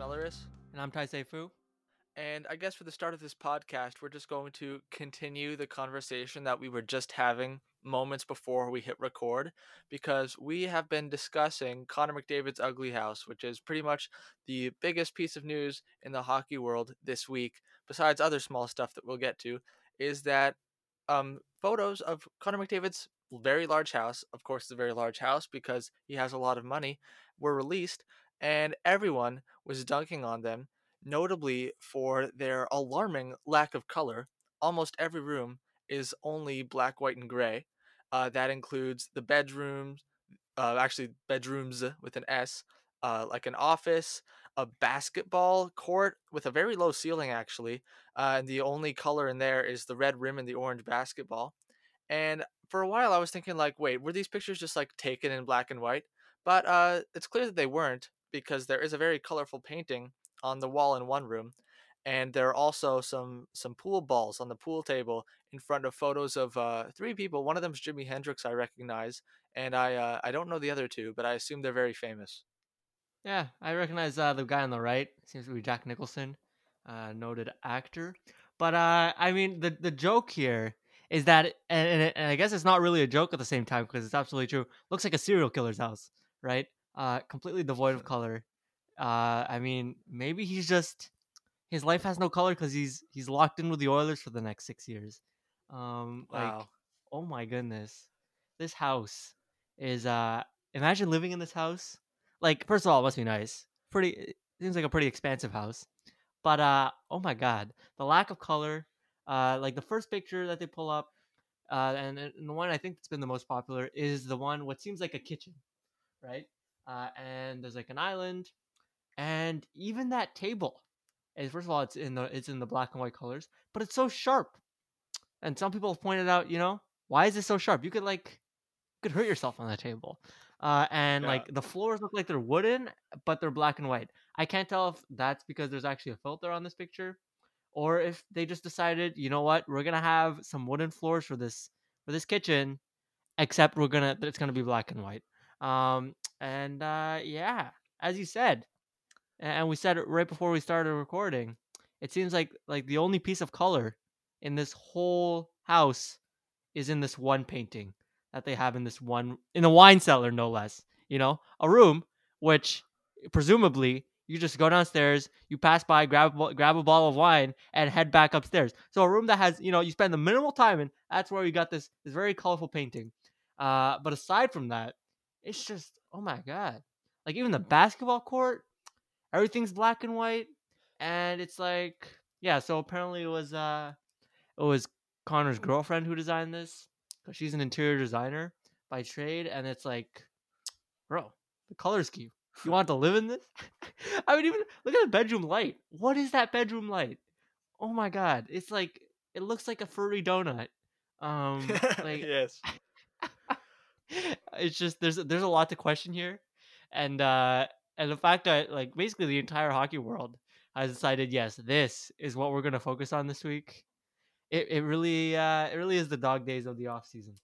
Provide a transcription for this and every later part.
Alex Melleris. And I'm Tai Fu. And I guess for the start of this podcast, we're just going to continue the conversation that we were just having moments before we hit record because we have been discussing Connor McDavid's Ugly House, which is pretty much the biggest piece of news in the hockey world this week, besides other small stuff that we'll get to, is that um, photos of Connor McDavid's very large house, of course, a very large house because he has a lot of money, were released, and everyone was dunking on them, notably for their alarming lack of color. Almost every room is only black, white, and gray. Uh, that includes the bedrooms, uh, actually, bedrooms with an S, uh, like an office, a basketball court with a very low ceiling, actually. Uh, and the only color in there is the red rim and the orange basketball. And for a while, I was thinking, like, wait, were these pictures just like taken in black and white? But uh, it's clear that they weren't because there is a very colorful painting on the wall in one room and there are also some some pool balls on the pool table in front of photos of uh, three people. One of them is Jimi Hendrix, I recognize, and I uh, I don't know the other two, but I assume they're very famous. Yeah, I recognize uh, the guy on the right. Seems to be Jack Nicholson, uh, noted actor. But uh, I mean, the the joke here is that, and, and, and I guess it's not really a joke at the same time because it's absolutely true. Looks like a serial killer's house, right? Uh, completely devoid of color. Uh, I mean, maybe he's just his life has no color because he's he's locked in with the Oilers for the next six years. Um, Wow. like, oh my goodness, this house is. Uh, imagine living in this house. Like, first of all, it must be nice. Pretty it seems like a pretty expansive house, but uh, oh my god, the lack of color. Uh, like the first picture that they pull up, uh, and, and the one I think that's been the most popular is the one what seems like a kitchen, right? Uh, and there's like an island, and even that table is first of all it's in the it's in the black and white colors, but it's so sharp. And some people have pointed out, you know, why is it so sharp? You could like you could hurt yourself on that table. Uh, and Yeah. like the floors look like they're wooden, but they're black and white. I can't tell if that's because there's actually a filter on this picture, or if they just decided, you know what, we're gonna have some wooden floors for this for this kitchen, except we're gonna it's gonna be black and white. Um, and uh, yeah, as you said, and we said it right before we started recording, it seems like like the only piece of color in this whole house is in this one painting that they have in this one in a wine cellar, no less. You know, a room which presumably you just go downstairs, you pass by, grab grab a bottle of wine, and head back upstairs. So a room that has you know you spend the minimal time in. That's where you got this this very colorful painting. Uh, but aside from that, it's just oh my god, like even the basketball court, everything's black and white, and it's like yeah. So apparently it was uh it was Connor's girlfriend who designed this because she's an interior designer by trade, and it's like, bro, the color scheme. You want to live in this? I mean, even look at the bedroom light. What is that bedroom light? Oh my god, it's like it looks like a furry donut. Um, like yes. It's just there's there's a lot to question here, and uh, and the fact that like basically the entire hockey world has decided yes, this is what we're gonna focus on this week. It it really uh it really is the dog days of the off season.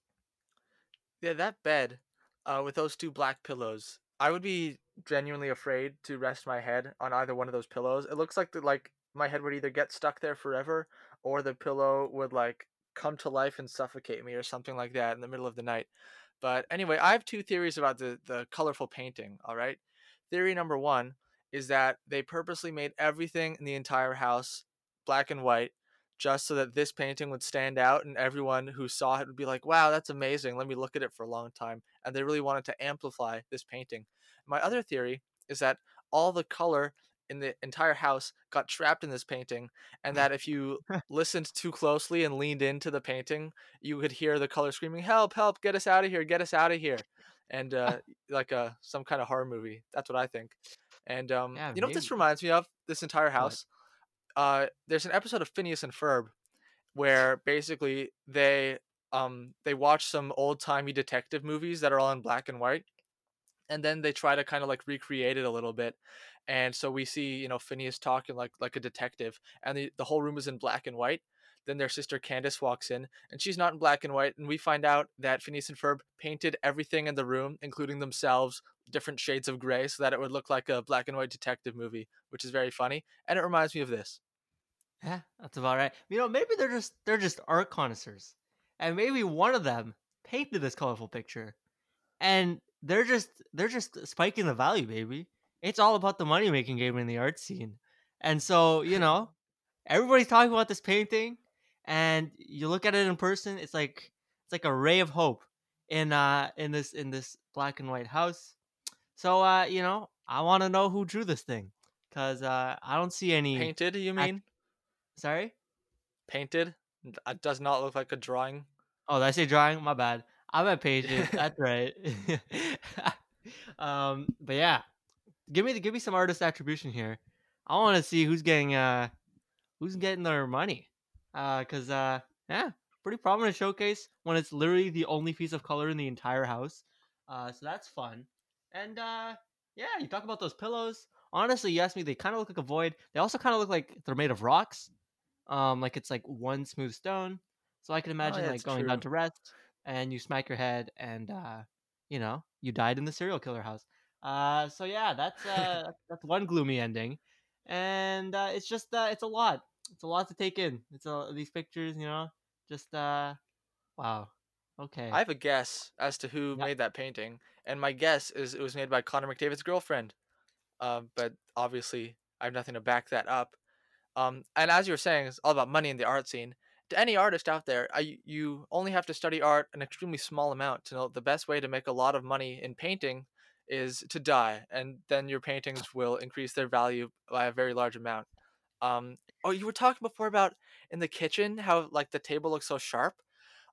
Yeah, that bed, uh, with those two black pillows, I would be genuinely afraid to rest my head on either one of those pillows. It looks like the like my head would either get stuck there forever, or the pillow would like come to life and suffocate me, or something like that in the middle of the night. But anyway, I have two theories about the the colorful painting. All right, theory number one is that they purposely made everything in the entire house black and white just so that this painting would stand out and everyone who saw it would be like, wow, that's amazing. Let me look at it for a long time. And they really wanted to amplify this painting. My other theory is that all the color in the entire house got trapped in this painting, and that if you listened too closely and leaned into the painting, you could hear the color screaming, "Help! Help! Get us out of here! Get us out of here!" And uh, like a some kind of horror movie. That's what I think. And um, Yeah, you know what this reminds me of? This entire house. Uh, there's an episode of Phineas and Ferb where basically they um they watch some old timey detective movies that are all in black and white, and then they try to kind of like recreate it a little bit. And so we see, you know, Phineas talking like like a detective, and the, the whole room is in black and white. then their sister Candace walks in, and she's not in black and white, and we find out that Phineas and Ferb painted everything in the room, including themselves, different shades of gray, so that it would look like a black and white detective movie, which is very funny, and it reminds me of this. Yeah, that's about right. You know, maybe they're just they're just art connoisseurs, and maybe one of them painted this colorful picture, and they're just they're just spiking the value, baby. It's all about the money making game in the art scene, and so you know, everybody's talking about this painting, and you look at it in person, it's like it's like a ray of hope in uh in this in this black and white house. So uh, you know, I want to know who drew this thing, cause uh, I don't see any Painted, you mean? Sorry. Painted? It does not look like a drawing. Oh, did I say drawing? My bad. I'm at pages. That's right. um, but yeah, give me the give me some artist attribution here. I want to see who's getting uh who's getting their money. Uh, cause uh, yeah, pretty prominent showcase when it's literally the only piece of color in the entire house. Uh, so that's fun. And uh, yeah, you talk about those pillows. Honestly, you asked me, they kind of look like a void. They also kind of look like they're made of rocks. Um, like it's like one smooth stone. So I can imagine yeah, like going down to rest and you smack your head and uh, you know, you died in the serial killer house. Uh, so yeah, that's uh, that's one gloomy ending, and uh, it's just uh, it's a lot. It's a lot to take in. It's a, these pictures, you know, just uh, wow. Okay. I have a guess as to who Yeah. made that painting, and my guess is it was made by Connor McDavid's girlfriend. Um, but obviously, I have nothing to back that up. Um, and as you were saying, it's all about money in the art scene. To any artist out there, I, you only have to study art an extremely small amount to know the best way to make a lot of money in painting is to die, and then your paintings will increase their value by a very large amount. Um, oh, you were talking before about in the kitchen how like the table looks so sharp.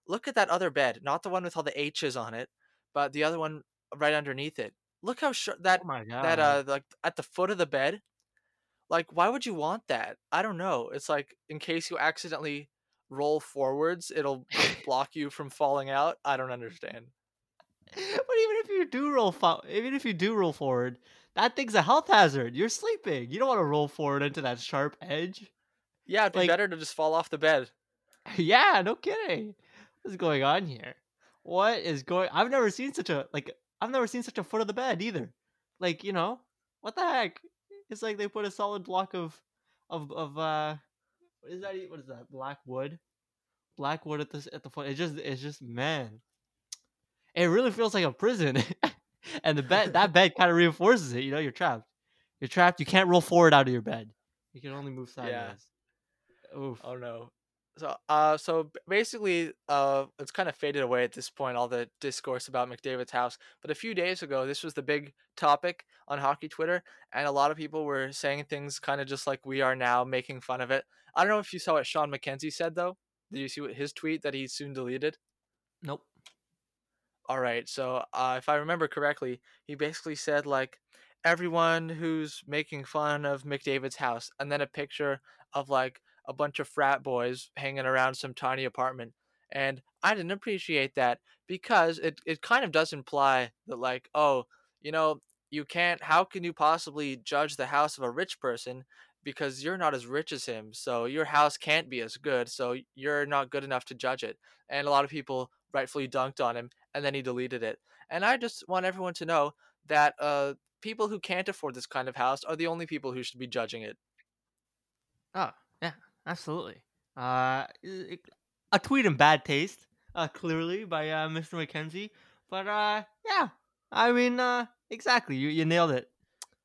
Look at that other bed, not the one with all the H's on it, but the other one right underneath it. Look how sharp that oh my god. that uh like at the foot of the bed like why would you want that i don't know it's like in case you accidentally roll forwards it'll block you from falling out i don't understand but even if you do roll fo- even if you do roll forward, that thing's a health hazard. You're sleeping. You don't want to roll forward into that sharp edge. yeah it'd be Like- better to just fall off the bed yeah, no kidding. What's going on here? What is going? I've never seen such a like. I've never seen such a foot of the bed either. Like you know, what the heck? It's like they put a solid block of of of uh, what is that? What is that? Black wood. Black wood at this at the foot. It just it's just man. It really feels like a prison, and the bed that bed kind of reinforces it. You know, you're trapped. You're trapped. You can't roll forward out of your bed. You can only move sideways. Yeah. Oof. oh no so uh so basically uh it's kind of faded away at this point all the discourse about mcdavid's house but a few days ago this was the big topic on hockey twitter and a lot of people were saying things kind of just like we are now making fun of it i don't know if you saw what sean mckenzie said though did you see what his tweet that he soon deleted Nope. All right. So, uh, if I remember correctly, he basically said like everyone who's making fun of McDavid's house, and then a picture of like a bunch of frat boys hanging around some tiny apartment. And I didn't appreciate that because it it kind of does imply that like, oh, you know, you can't. How can you possibly judge the house of a rich person? Because you're not as rich as him, so your house can't be as good. So you're not good enough to judge it. And a lot of people rightfully dunked on him and then he deleted it. And I just want everyone to know that uh, people who can't afford this kind of house are the only people who should be judging it. Oh, yeah, absolutely. Uh, a tweet in bad taste, uh, clearly by uh, Mr. McKenzie. But uh, yeah, I mean, uh, exactly. You you nailed it.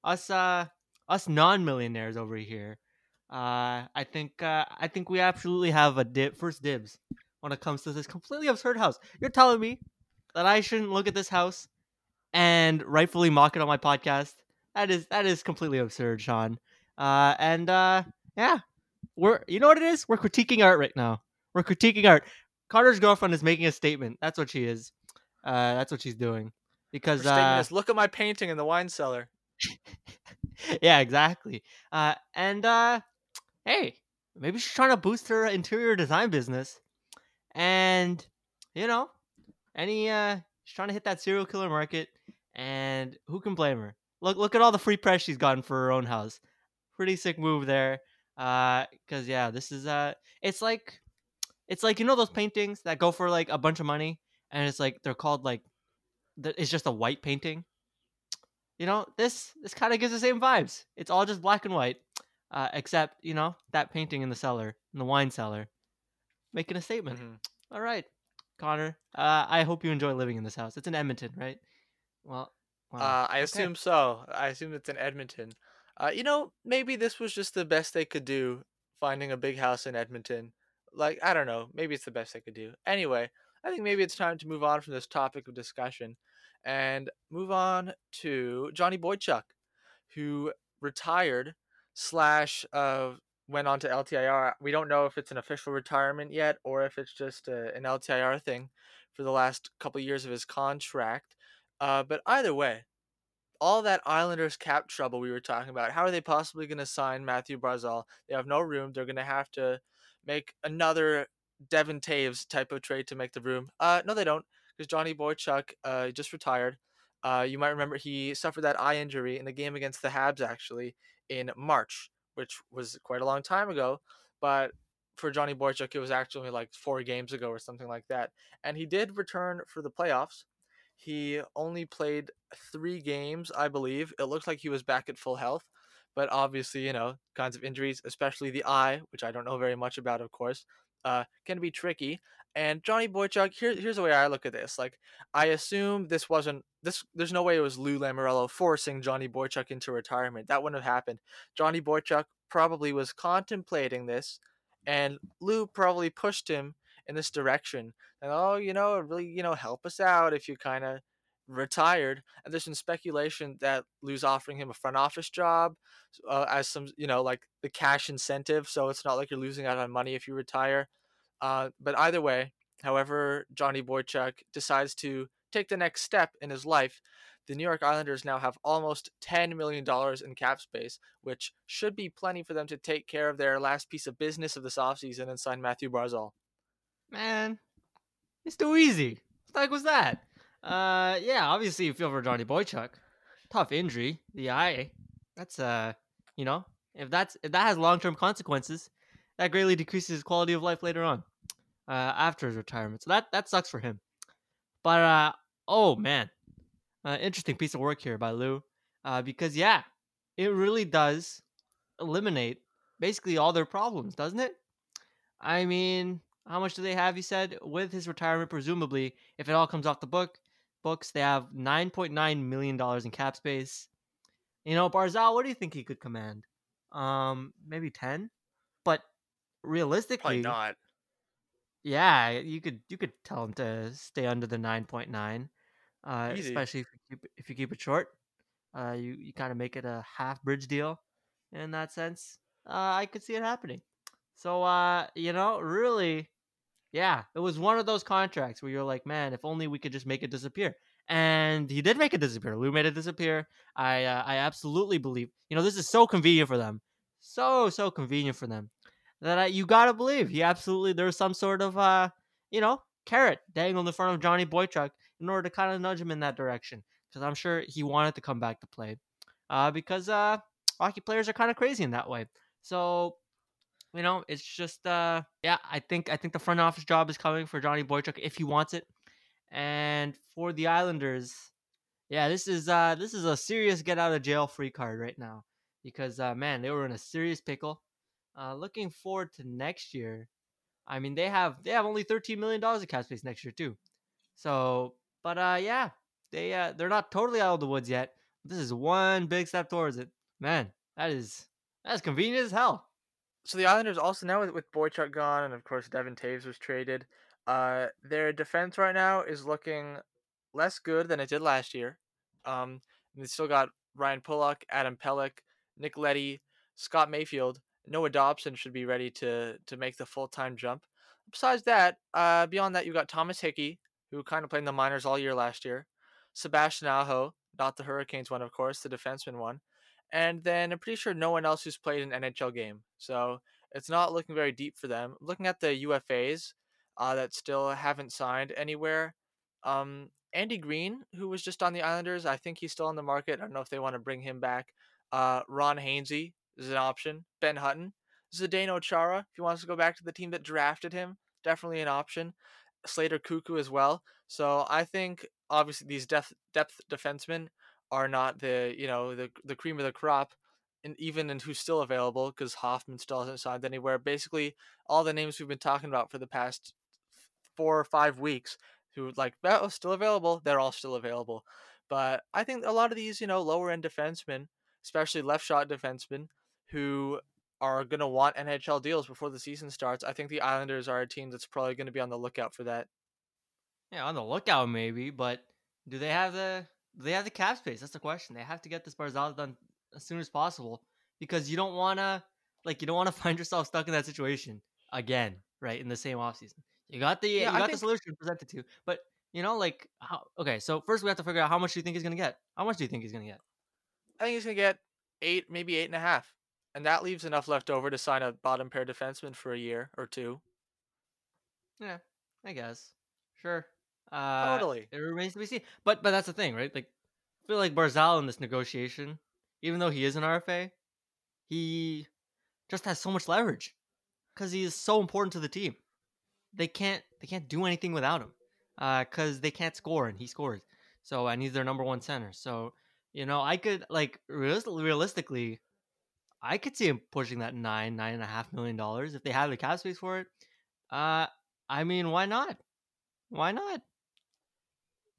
Us uh, us non-millionaires over here. Uh, I think uh, I think we absolutely have a dib, first dibs when it comes to this completely absurd house. You're telling me that I shouldn't look at this house and rightfully mock it on my podcast? That is that is completely absurd, Sean. Uh, and uh, yeah, we're you know what it is? We're critiquing art right now. We're critiquing art. Carter's girlfriend is making a statement. That's what she is. Uh, that's what she's doing. Because statement uh, is, "Look at my painting in the wine cellar." yeah, exactly. Uh, and uh, hey, maybe she's trying to boost her interior design business, and you know, any uh, she's trying to hit that serial killer market, and who can blame her? Look, look at all the free press she's gotten for her own house. Pretty sick move there. Uh, cause yeah, this is uh, it's like It's like you know those paintings that go for like a bunch of money, and it's like they're called like, it's just a white painting. You know this this kind of gives the same vibes. It's all just black and white, uh, except you know that painting in the cellar, in the wine cellar, making a statement. Mhm. All right, Connor. Uh, I hope you enjoy living in this house. It's in Edmonton, right? Well, wow. Uh, I okay. assume so. I assume it's in Edmonton. Uh, you know, maybe this was just the best they could do, finding a big house in Edmonton. Like, I don't know. Maybe it's the best they could do. Anyway, I think maybe it's time to move on from this topic of discussion and move on to Johnny Boychuk, who retired slash uh, went on to LTIR. We don't know if it's an official retirement yet or if it's just a, an LTIR thing for the last couple years of his contract. Uh, but either way, all that Islanders cap trouble we were talking about, how are they possibly going to sign Matthew Barzal? They have no room. They're going to have to make another Devon Toews type of trade to make the room. Uh, no, they don't, because Johnny Boychuk uh, just retired. Uh, you might remember he suffered that eye injury in the game against the Habs actually in March, which was quite a long time ago. But for Johnny Boychuk, it was actually like four games ago or something like that. And he did return for the playoffs. He only played three games, I believe. It looks like he was back at full health, but obviously, you know, kinds of injuries, especially the eye, which I don't know very much about, of course, uh, can be tricky. And Johnny Boychuk, here, here's the way I look at this. Like, I assume this wasn't this. There's no way it was Lou Lamoriello forcing Johnny Boychuk into retirement. That wouldn't have happened. Johnny Boychuk probably was contemplating this, and Lou probably pushed him in this direction. And oh, you know, really, you know, help us out if you kind of retired. And there's some speculation that Lou's offering him a front office job uh, as some, you know, like the cash incentive. So it's not like you're losing out on money if you retire. Uh, but either way, however, Johnny Boychuk decides to take the next step in his life, the New York Islanders now have almost $10 million in cap space, which should be plenty for them to take care of their last piece of business of this offseason and sign Matthew Barzal. Man, it's too easy. What the heck was that? Uh, yeah, obviously you feel for Johnny Boychuk. Tough injury, the eye. That's uh, you know, if that's if that has long term consequences, that greatly decreases his quality of life later on, uh, after his retirement. So that that sucks for him. But uh, oh man, uh, interesting piece of work here by Lou, uh, because yeah, it really does eliminate basically all their problems, doesn't it? I mean, how much do they have? He said with his retirement, presumably, if it all comes off the book books, they have nine point nine million dollars in cap space. You know, Barzal, what do you think he could command? Um, maybe ten, realistically, Probably not. yeah, you could you could tell him to stay under the nine point nine, uh, Easy. especially if you keep if you keep it short. Uh, you you kind of make it a half bridge deal, in that sense. Uh, I could see it happening. So, uh, you know, really, yeah, it was one of those contracts where you're like, man, if only we could just make it disappear. And he did make it disappear. Lou made it disappear. I uh, I absolutely believe. You know, this is so convenient for them, so so convenient for them that I, you gotta believe he absolutely there's some sort of uh you know carrot dangled in front of Johnny Boychuk in order to kind of nudge him in that direction because I'm sure he wanted to come back to play, uh because uh hockey players are kind of crazy in that way. So you know, it's just uh yeah, I think I think the front office job is coming for Johnny Boychuk if he wants it. And for the Islanders, yeah, this is uh this is a serious get out of jail free card right now. Because uh man, they were in a serious pickle. Uh looking forward to next year. I mean they have they have only thirteen million dollars in cap space next year too. So but uh yeah, they uh they're not totally out of the woods yet. This is one big step towards it. Man, that is that's convenient as hell so the Islanders also now with, with Boychuk gone, and of course Devon Toews was traded. Uh, their defense right now is looking less good than it did last year. Um, they still got Ryan Pulock, Adam Pelech, Nick Leddy, Scott Mayfield, Noah Dobson should be ready to to make the full time jump. Besides that, uh, beyond that, you've got Thomas Hickey, who kind of played in the minors all year last year. Sebastian Aho, not the Hurricanes one, of course, the defenseman one and then I'm pretty sure no one else who's played an NHL game. So it's not looking very deep for them. Looking at the UFAs uh, that still haven't signed anywhere, um, Andy Green, who was just on the Islanders, I think he's still on the market. I don't know if they want to bring him back. Uh, Ron Hainsey is an option. Ben Hutton. Zdeno Chara, if he wants to go back to the team that drafted him. definitely an option. Slater Koekkoek as well. So I think obviously these depth depth defensemen are not the you know the the cream of the crop, and even and who's still available because Hoffman still hasn't signed anywhere. Basically, all the names we've been talking about for the past four or five weeks who like that oh, still available, they're all still available. But I think a lot of these you know lower end defensemen, especially left shot defensemen, who are going to want NHL deals before the season starts. I think the Islanders are a team that's probably going to be on the lookout for that. Yeah, on the lookout maybe, but do they have the do they have the cap space? That's the question. They have to get this Barzal done as soon as possible because you don't want to like you don't want to find yourself stuck in that situation again, right? In the same offseason. You got the yeah, you got think... the solution presented to you, but you know, like how okay, so first we have to figure out how much do you think he's gonna get? How much do you think he's gonna get? I think he's gonna get eight, maybe eight and a half. And that leaves enough left over to sign a bottom pair defenseman for a year or two. Yeah, I guess. Sure. Uh, totally. It remains to be seen. But but that's the thing, right? Like, I feel like Barzal in this negotiation, even though he is an RFA, he just has so much leverage because he is so important to the team. They can't they can't do anything without him because uh, they can't score and he scores. So and he's their number one center. So you know I could like realistically I could see him pushing that nine, nine and a half million dollars if they have the cap space for it. Uh, I mean, why not? Why not?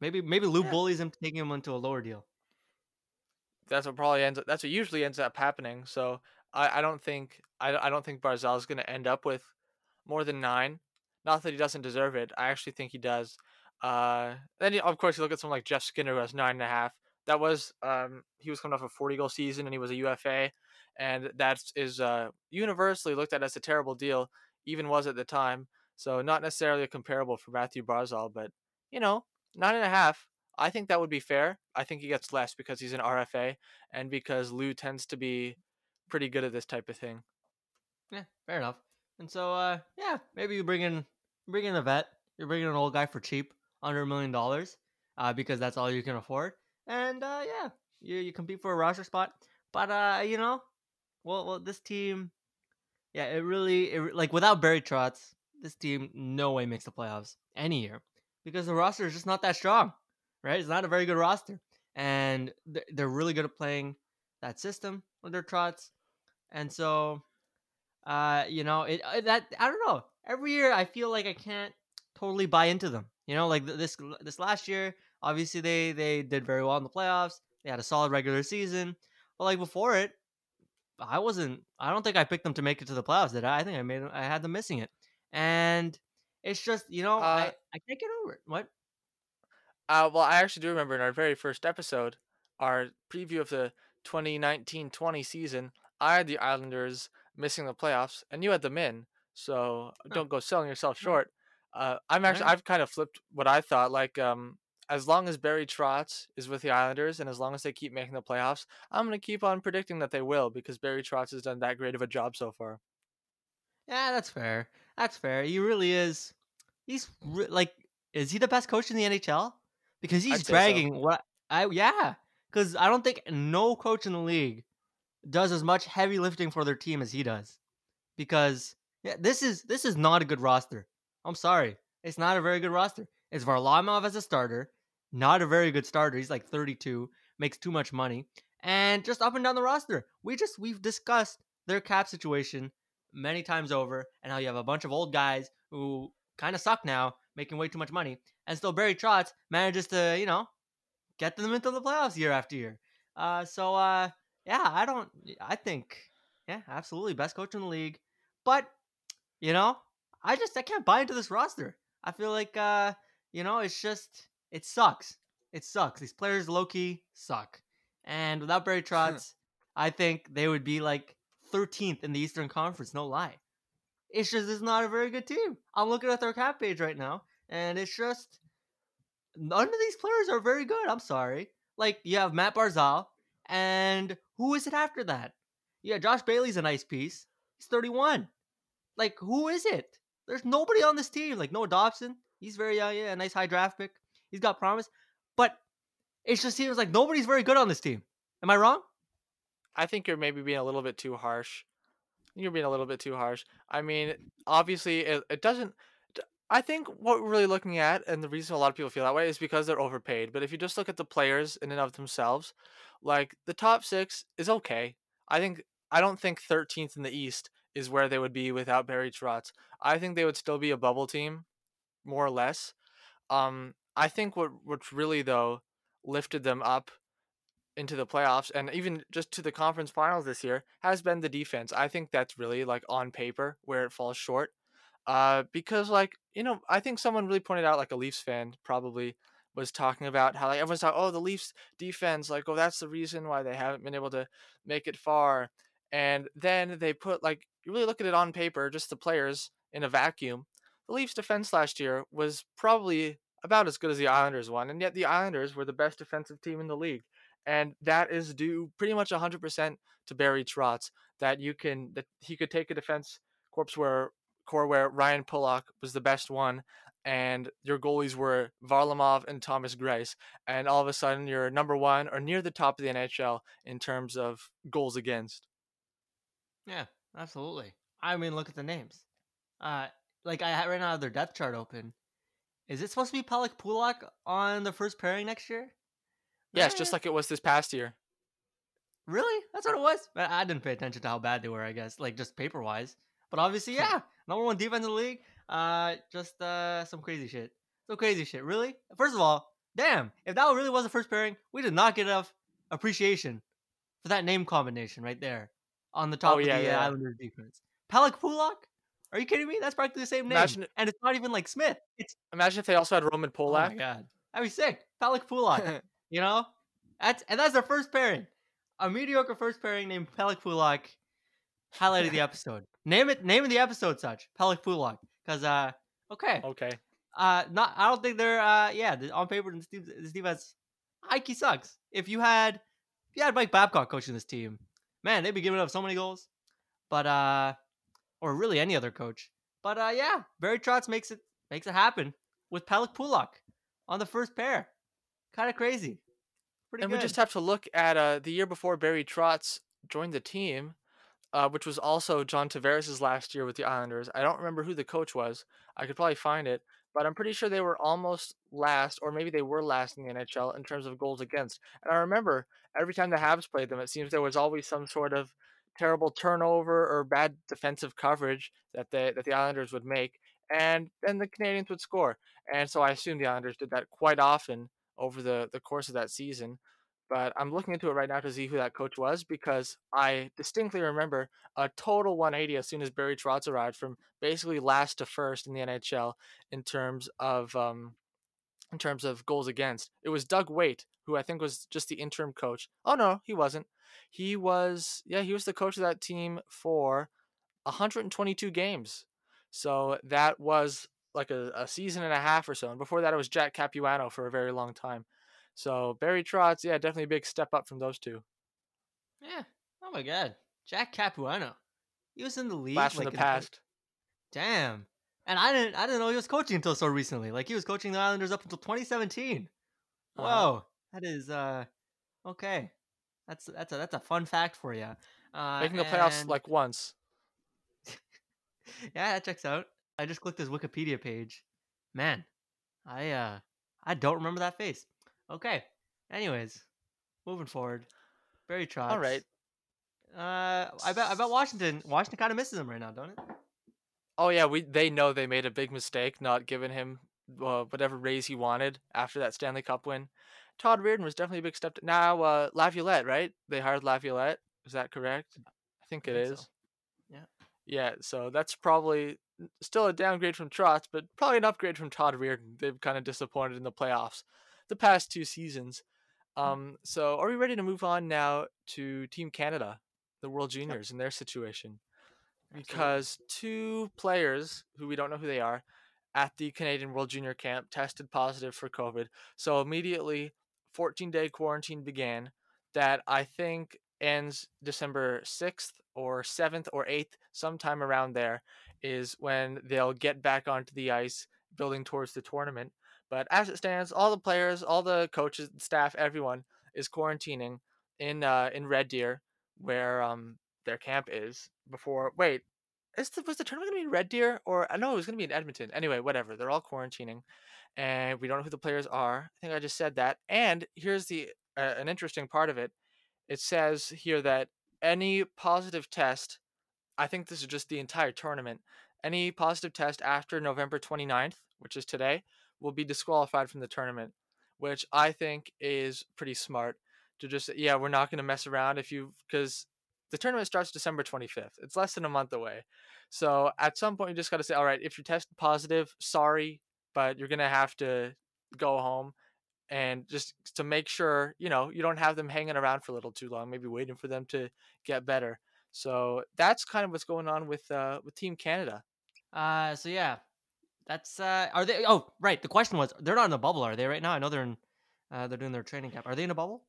Maybe maybe Lou yeah. bullies him, taking him into a lower deal. That's what probably ends. Up, that's what usually ends up happening. So I, I don't think I, I don't think Barzal is going to end up with more than nine. Not that he doesn't deserve it. I actually think he does. Uh, then of course you look at someone like Jeff Skinner who has nine and a half. That was um he was coming off a forty goal season and he was a UFA and that is uh, universally looked at as a terrible deal, even was at the time. So not necessarily a comparable for Matthew Barzal, but you know, nine and a half. I think that would be fair. I think he gets less because he's an RFA and because Lou tends to be pretty good at this type of thing. Yeah, fair enough. And so, uh, yeah, maybe you bring in bring in a vet. You're bringing an old guy for cheap, under a million dollars, uh, because that's all you can afford. And uh, yeah, you you compete for a roster spot. But uh, you know, well, well, this team, yeah, it really, it, like without Barry Trotz, this team no way makes the playoffs any year because the roster is just not that strong, right? It's not a very good roster, and they're really good at playing that system under Trotz, and so, uh, you know, it uh, that I don't know. Every year, I feel like I can't totally buy into them. You know, like this this last year, obviously they they did very well in the playoffs. They had a solid regular season, but like before it, I wasn't. I don't think I picked them to make it to the playoffs. Did I? I think I made. I had them missing it, and it's just you know uh, I I can't get over it. What? Uh, well, I actually do remember in our very first episode, our preview of the 2019-20 season, I had the Islanders missing the playoffs, and you had them in. So don't go selling yourself short. Uh, I'm actually I've kind of flipped what I thought. Like um, as long as Barry Trotz is with the Islanders and as long as they keep making the playoffs, I'm going to keep on predicting that they will because Barry Trotz has done that great of a job so far. Yeah, that's fair. That's fair. He really is. He's re- like, is he the best coach in the NHL? Because he's dragging so. what I yeah. Because I don't think no coach in the league does as much heavy lifting for their team as he does. Because yeah, this is this is not a good roster. I'm sorry, it's not a very good roster. It's Varlamov as a starter not a very good starter. He's like 32, makes too much money, and just up and down the roster. We just we've discussed their cap situation many times over, and how you have a bunch of old guys who kind of suck now, making way too much money, and still Barry Trotz manages to you know get them into the playoffs year after year. Uh, so uh, yeah, I don't. I think yeah, absolutely best coach in the league, but you know, I just I can't buy into this roster. I feel like uh, you know, it's just it sucks. It sucks. These players low key suck. And without Barry Trotz, I think they would be like 13th in the Eastern Conference, no lie. It's just it's not a very good team. I'm looking at their cap page right now, and it's just none of these players are very good. I'm sorry. Like you have Matt Barzal, and who is it after that? Yeah, Josh Bailey's a nice piece. He's 31. Like who is it? There's nobody on this team. Like no Dobson. He's very young. Yeah, a nice high draft pick. He's got promise, but it just seems like nobody's very good on this team. Am I wrong? I think you're maybe being a little bit too harsh. You're being a little bit too harsh. I mean, obviously, it, it doesn't. I think what we're really looking at, and the reason a lot of people feel that way, is because they're overpaid. But if you just look at the players in and of themselves, like the top six is okay. I think I don't think 13th in the East is where they would be without Barry Trotz. I think they would still be a bubble team, more or less. Um, I think what what's really though lifted them up into the playoffs and even just to the conference finals this year has been the defense. I think that's really like on paper where it falls short. Uh, because like you know, I think someone really pointed out like a Leafs fan probably was talking about how like everyone's like, oh, the Leafs defense, like, oh, that's the reason why they haven't been able to make it far. And then they put like you really look at it on paper, just the players in a vacuum. The Leafs defense last year was probably about as good as the Islanders one, and yet the Islanders were the best defensive team in the league. And that is due pretty much 100% to Barry Trotz that you can that he could take a defense corps where core where Ryan Pulock was the best one and your goalies were Varlamov and Thomas Greiss, and all of a sudden you're number one or near the top of the NHL in terms of goals against. Yeah, absolutely. I mean, look at the names. Uh, like I right now have their depth chart open. Is it supposed to be Pelech Pulock on the first pairing next year? Yes, just like it was this past year. Really? That's what it was. I didn't pay attention to how bad they were. I guess, like just paper wise. But obviously, yeah, number one defense in the league. Uh, just uh, some crazy shit. Some crazy shit. Really? First of all, damn, if that really was the first pairing, we did not get enough appreciation for that name combination right there on the top oh, yeah, of the yeah. Islanders defense. Pelech Pulock? Are you kidding me? That's practically the same name. Imagine, and it's not even like Smith. It's Imagine if they also had Roman Polak. Oh my god. That'd be sick. Pelech Pulock. you know? That's and that's their first pairing. A mediocre first pairing named Pelech Pulock highlighted the episode. Name it name of the episode such. Pelech Pulock. Cause uh okay. Okay. Uh not I don't think they're uh yeah, on paper And Steve, this, this defense Ike sucks. If you had if you had Mike Babcock coaching this team, man, they'd be giving up so many goals. But uh or really any other coach. But uh yeah, Barry Trotz makes it makes it happen with Pelech Pulock on the first pair. Kind of crazy. Pretty and good. we just have to look at uh the year before Barry Trotz joined the team, uh, which was also John Tavares' last year with the Islanders. I don't remember who the coach was. I could probably find it, but I'm pretty sure they were almost last, or maybe they were last in the NHL in terms of goals against. And I remember every time the Habs played them, it seems there was always some sort of terrible turnover or bad defensive coverage that the that the Islanders would make, and then the Canadiens would score. And so I assume the Islanders did that quite often over the the course of that season. But I'm looking into it right now to see who that coach was because I distinctly remember a total 180 as soon as Barry Trotz arrived from basically last to first in the NHL in terms of um, in terms of goals against. It was Doug Weight, who I think was just the interim coach. Oh no, he wasn't. He was yeah, he was the coach of that team for 122 games. So that was like a, a season and a half or so. And before that it was Jack Capuano for a very long time. So Barry Trotz, yeah, definitely a big step up from those two. Yeah. Oh my god. Jack Capuano. He was in the league. Last like, from the past. The... Damn. And I didn't I didn't know he was coaching until so recently. Like he was coaching the Islanders up until 2017. Uh-huh. Whoa. That is uh okay. That's that's a that's a fun fact for you. Uh, Making the playoffs like once. yeah, that checks out. I just clicked his Wikipedia page. Man, I uh I don't remember that face. Okay. Anyways, moving forward. Barry Trotz. All right. Uh, I bet I bet Washington Washington kind of misses him right now, don't it? Oh yeah, we they know they made a big mistake not giving him uh, whatever raise he wanted after that Stanley Cup win. Todd Reirden was definitely a big step. To, now uh, Laviolette, right? They hired Laviolette. Is that correct? I think it is. So. Yeah. Yeah. So that's probably still a downgrade from Trotz, but probably an upgrade from Todd Reirden. They've kind of disappointed in the playoffs the past two seasons. Hmm. Um, so are we ready to move on now to Team Canada, the World Juniors, yep. and their situation? Because two players who we don't know who they are at the Canadian World Junior Camp tested positive for COVID. So immediately, 14 day quarantine began that I think ends December 6th or 7th or 8th, sometime around there, is when they'll get back onto the ice building towards the tournament. But as it stands, all the players, all the coaches, staff, everyone is quarantining in uh, in Red Deer, where um, their camp is. Before, wait, is the, was the tournament going to be in Red Deer or I know it was going to be in Edmonton. Anyway, whatever. They're all quarantining, and we don't know who the players are. I think I just said that. And here's the uh, an interesting part of it. It says here that any positive test, I think this is just the entire tournament. Any positive test after November 29th, which is today, will be disqualified from the tournament, which I think is pretty smart to just yeah, we're not going to mess around if you cuz the tournament starts December 25th. It's less than a month away. So at some point, you just got to say, all right, if you test positive, sorry, but you're going to have to go home and just to make sure, you know, you don't have them hanging around for a little too long, maybe waiting for them to get better. So that's kind of what's going on with uh, with Team Canada. Uh, so yeah, that's uh, are they? Oh, right. The question was, they're not in a bubble, are they? Right now, I know they're in. Uh, they're doing their training camp. Are they in a bubble?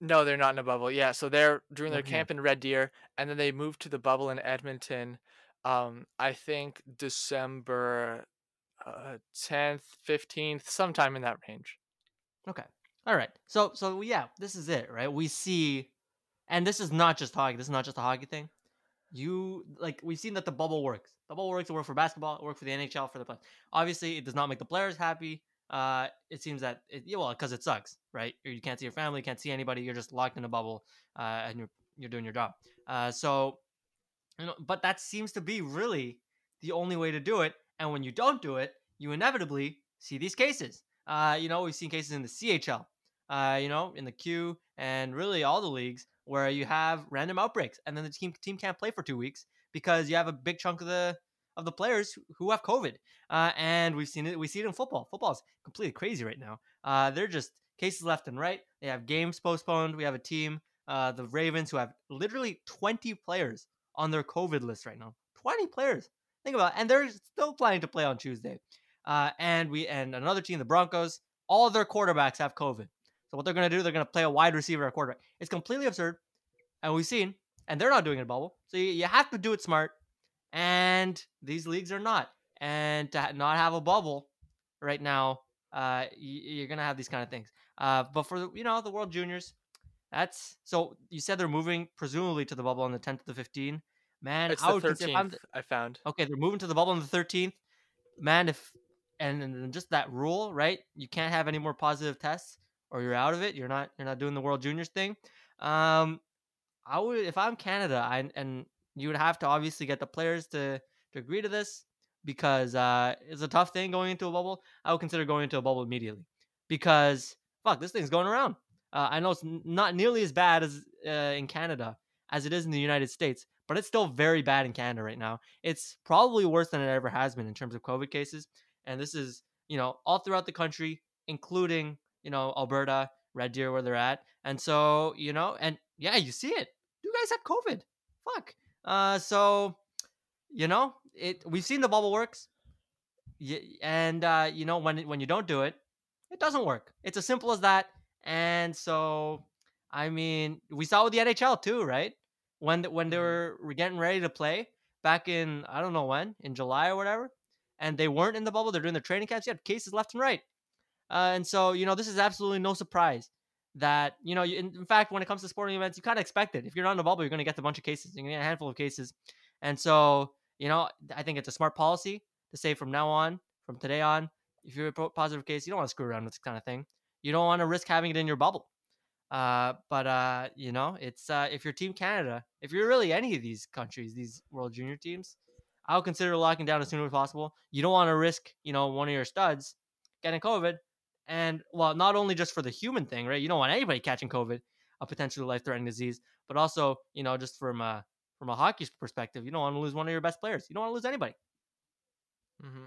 No, they're not in a bubble. Yeah, so they're doing their camp in Red Deer, and then they moved to the bubble in Edmonton. Um, I think December uh, 10th, 15th, sometime in that range. Okay. All right. So so yeah, this is it, right? We see and this is not just hockey. This is not just a hockey thing. You like we've seen that the bubble works. The bubble works. It works for basketball. It works for the NHL for the play. Obviously, it does not make the players happy. Uh, it seems that it, well because it sucks, right? You can't see your family, can't see anybody. You're just locked in a bubble, uh, and you're you're doing your job. Uh, so you know, but that seems to be really the only way to do it. And when you don't do it, you inevitably see these cases. Uh, you know, we've seen cases in the CHL, uh, you know, in the Q, and really all the leagues where you have random outbreaks, and then the team team can't play for two weeks because you have a big chunk of the of the players who have COVID. Uh, and we've seen it. We see it in football. Football is completely crazy right now. Uh, they're just cases left and right. They have games postponed. We have a team, uh, the Ravens, who have literally 20 players on their COVID list right now. 20 players. Think about it. And they're still planning to play on Tuesday. Uh, and we and another team, the Broncos, all their quarterbacks have COVID. So what they're gonna do, they're gonna play a wide receiver at quarterback. It's completely absurd, and we've seen, and they're not doing it bubble. So you, you have to do it smart, and these leagues are not. And to not have a bubble right now, uh, you're gonna have these kind of things. Uh, but for the, you know the World Juniors, that's so you said they're moving presumably to the bubble on the 10th to the 15th. Man, it's I the 13th. I found. Okay, they're moving to the bubble on the 13th. Man, if and, and just that rule, right? You can't have any more positive tests, or you're out of it. You're not you're not doing the World Juniors thing. Um, I would if I'm Canada, I and you would have to obviously get the players to to agree to this because uh, it's a tough thing going into a bubble. I would consider going into a bubble immediately because fuck, this thing's going around. Uh, I know it's not nearly as bad as uh, in Canada as it is in the United States, but it's still very bad in Canada right now. It's probably worse than it ever has been in terms of COVID cases and this is you know all throughout the country, including you know Alberta, Red Deer, where they're at, and so you know, and yeah, you see it. Do you guys have COVID. Fuck. Uh, so you know it. We've seen the bubble works. and uh, you know when when you don't do it, it doesn't work. It's as simple as that. And so, I mean, we saw with the NHL too, right? When when they mm-hmm. were getting ready to play back in I don't know when in July or whatever, and they weren't in the bubble. They're doing their training camps. You had cases left and right. Uh, and so, you know, this is absolutely no surprise that, you know, you, in, in, fact, when it comes to sporting events, you kind of expect it. If you're not in the bubble, you're going to get a bunch of cases. You're going to get a handful of cases. And so, you know, I think it's a smart policy to say from now on, from today on, if you're a positive case, you don't want to screw around with this kind of thing. You don't want to risk having it in your bubble. Uh, but uh, you know, it's uh, if you're Team Canada, if you're really any of these countries, these World Junior teams, I would consider locking down as soon as possible. You don't want to risk, you know, one of your studs getting COVID. And well, not only just for the human thing, right? You don't want anybody catching COVID, a potentially life-threatening disease, but also, you know, just from a from a hockey perspective, you don't want to lose one of your best players. You don't want to lose anybody. Mm-hmm.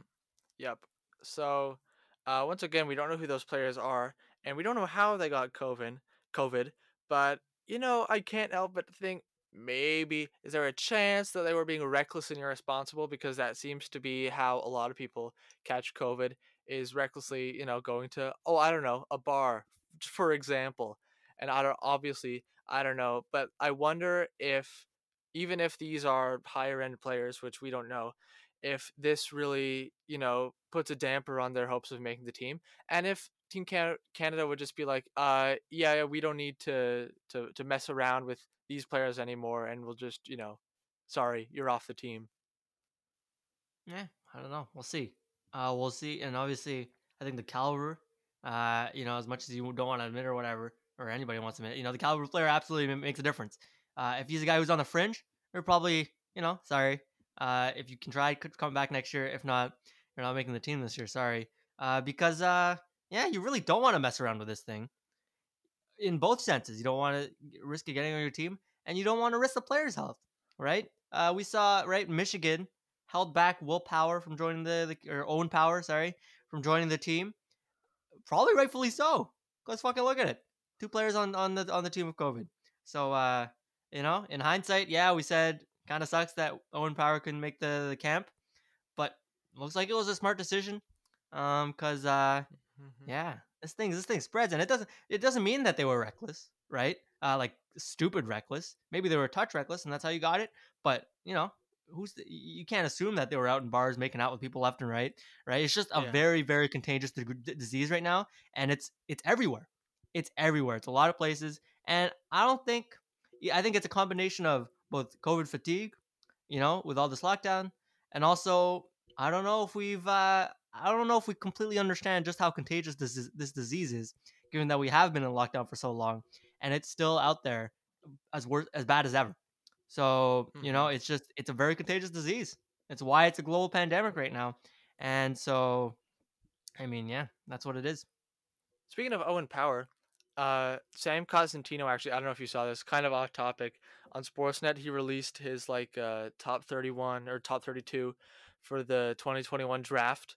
Yep. So, uh, once again, we don't know who those players are, and we don't know how they got COVID. COVID, but you know, I can't help but think maybe is there a chance that they were being reckless and irresponsible? because that seems to be how a lot of people catch covid is recklessly you know going to oh i don't know a bar for example and i don't obviously i don't know but i wonder if even if these are higher end players which we don't know if this really you know puts a damper on their hopes of making the team and if team canada would just be like uh yeah we don't need to to to mess around with these players anymore and we'll just, you know, sorry, you're off the team. Yeah, I don't know. We'll see. Uh, we'll see. And obviously, I think the caliber, uh, you know, as much as you don't want to admit or whatever, or anybody wants to admit, you know, the caliber player absolutely makes a difference. Uh, if he's a guy who's on the fringe, you're probably, you know, sorry. Uh, if you can try, could come back next year. If not, you're not making the team this year. Sorry. Uh, because uh, yeah, you really don't want to mess around with this thing. In both senses, you don't want to risk it getting on your team, and you don't want to risk the player's health, right? Uh, we saw right Michigan held back Will Power from joining the, the or Owen Power, sorry, from joining the team. Probably rightfully so. Let's fucking look at it. Two players on on the on the team of COVID. So uh, you know, in hindsight, yeah, we said kind of sucks that Owen Power couldn't make the, the camp, but looks like it was a smart decision. Um, cause uh, mm-hmm. yeah, this thing this thing spreads, and it doesn't it doesn't mean that they were reckless, right? Uh, like stupid reckless. Maybe they were touch reckless, and that's how you got it. But you know, who's the, you can't assume that they were out in bars making out with people left and right, right? It's just a yeah. very very contagious d- disease right now, and it's it's everywhere. It's everywhere. It's a lot of places, and I don't think. I think it's a combination of both COVID fatigue, you know, with all this lockdown, and also I don't know if we've uh, I don't know if we completely understand just how contagious this this disease is, given that we have been in lockdown for so long, and it's still out there as worse as bad as ever. So, you know, mm-hmm. it's just it's a very contagious disease. It's why it's a global pandemic right now. And so I mean, yeah, that's what it is. Speaking of Owen Power, uh, Sam Cosentino actually, I don't know if you saw this, kind of off topic. On Sportsnet, he released his like uh, top 31 or top 32 for the 2021 draft.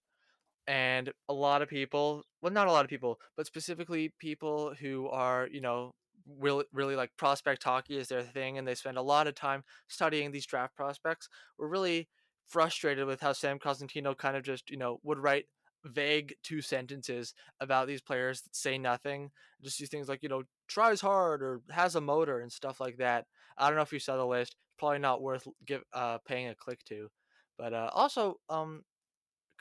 And a lot of people, well, not a lot of people, but specifically people who are, you know, really really like prospect hockey is their thing and they spend a lot of time studying these draft prospects were really frustrated with how Sam Cosentino kind of just you know would write vague two sentences about these players that say nothing just do things like you know tries hard or has a motor and stuff like that i don't know if you saw the list probably not worth give uh paying a click to but uh also um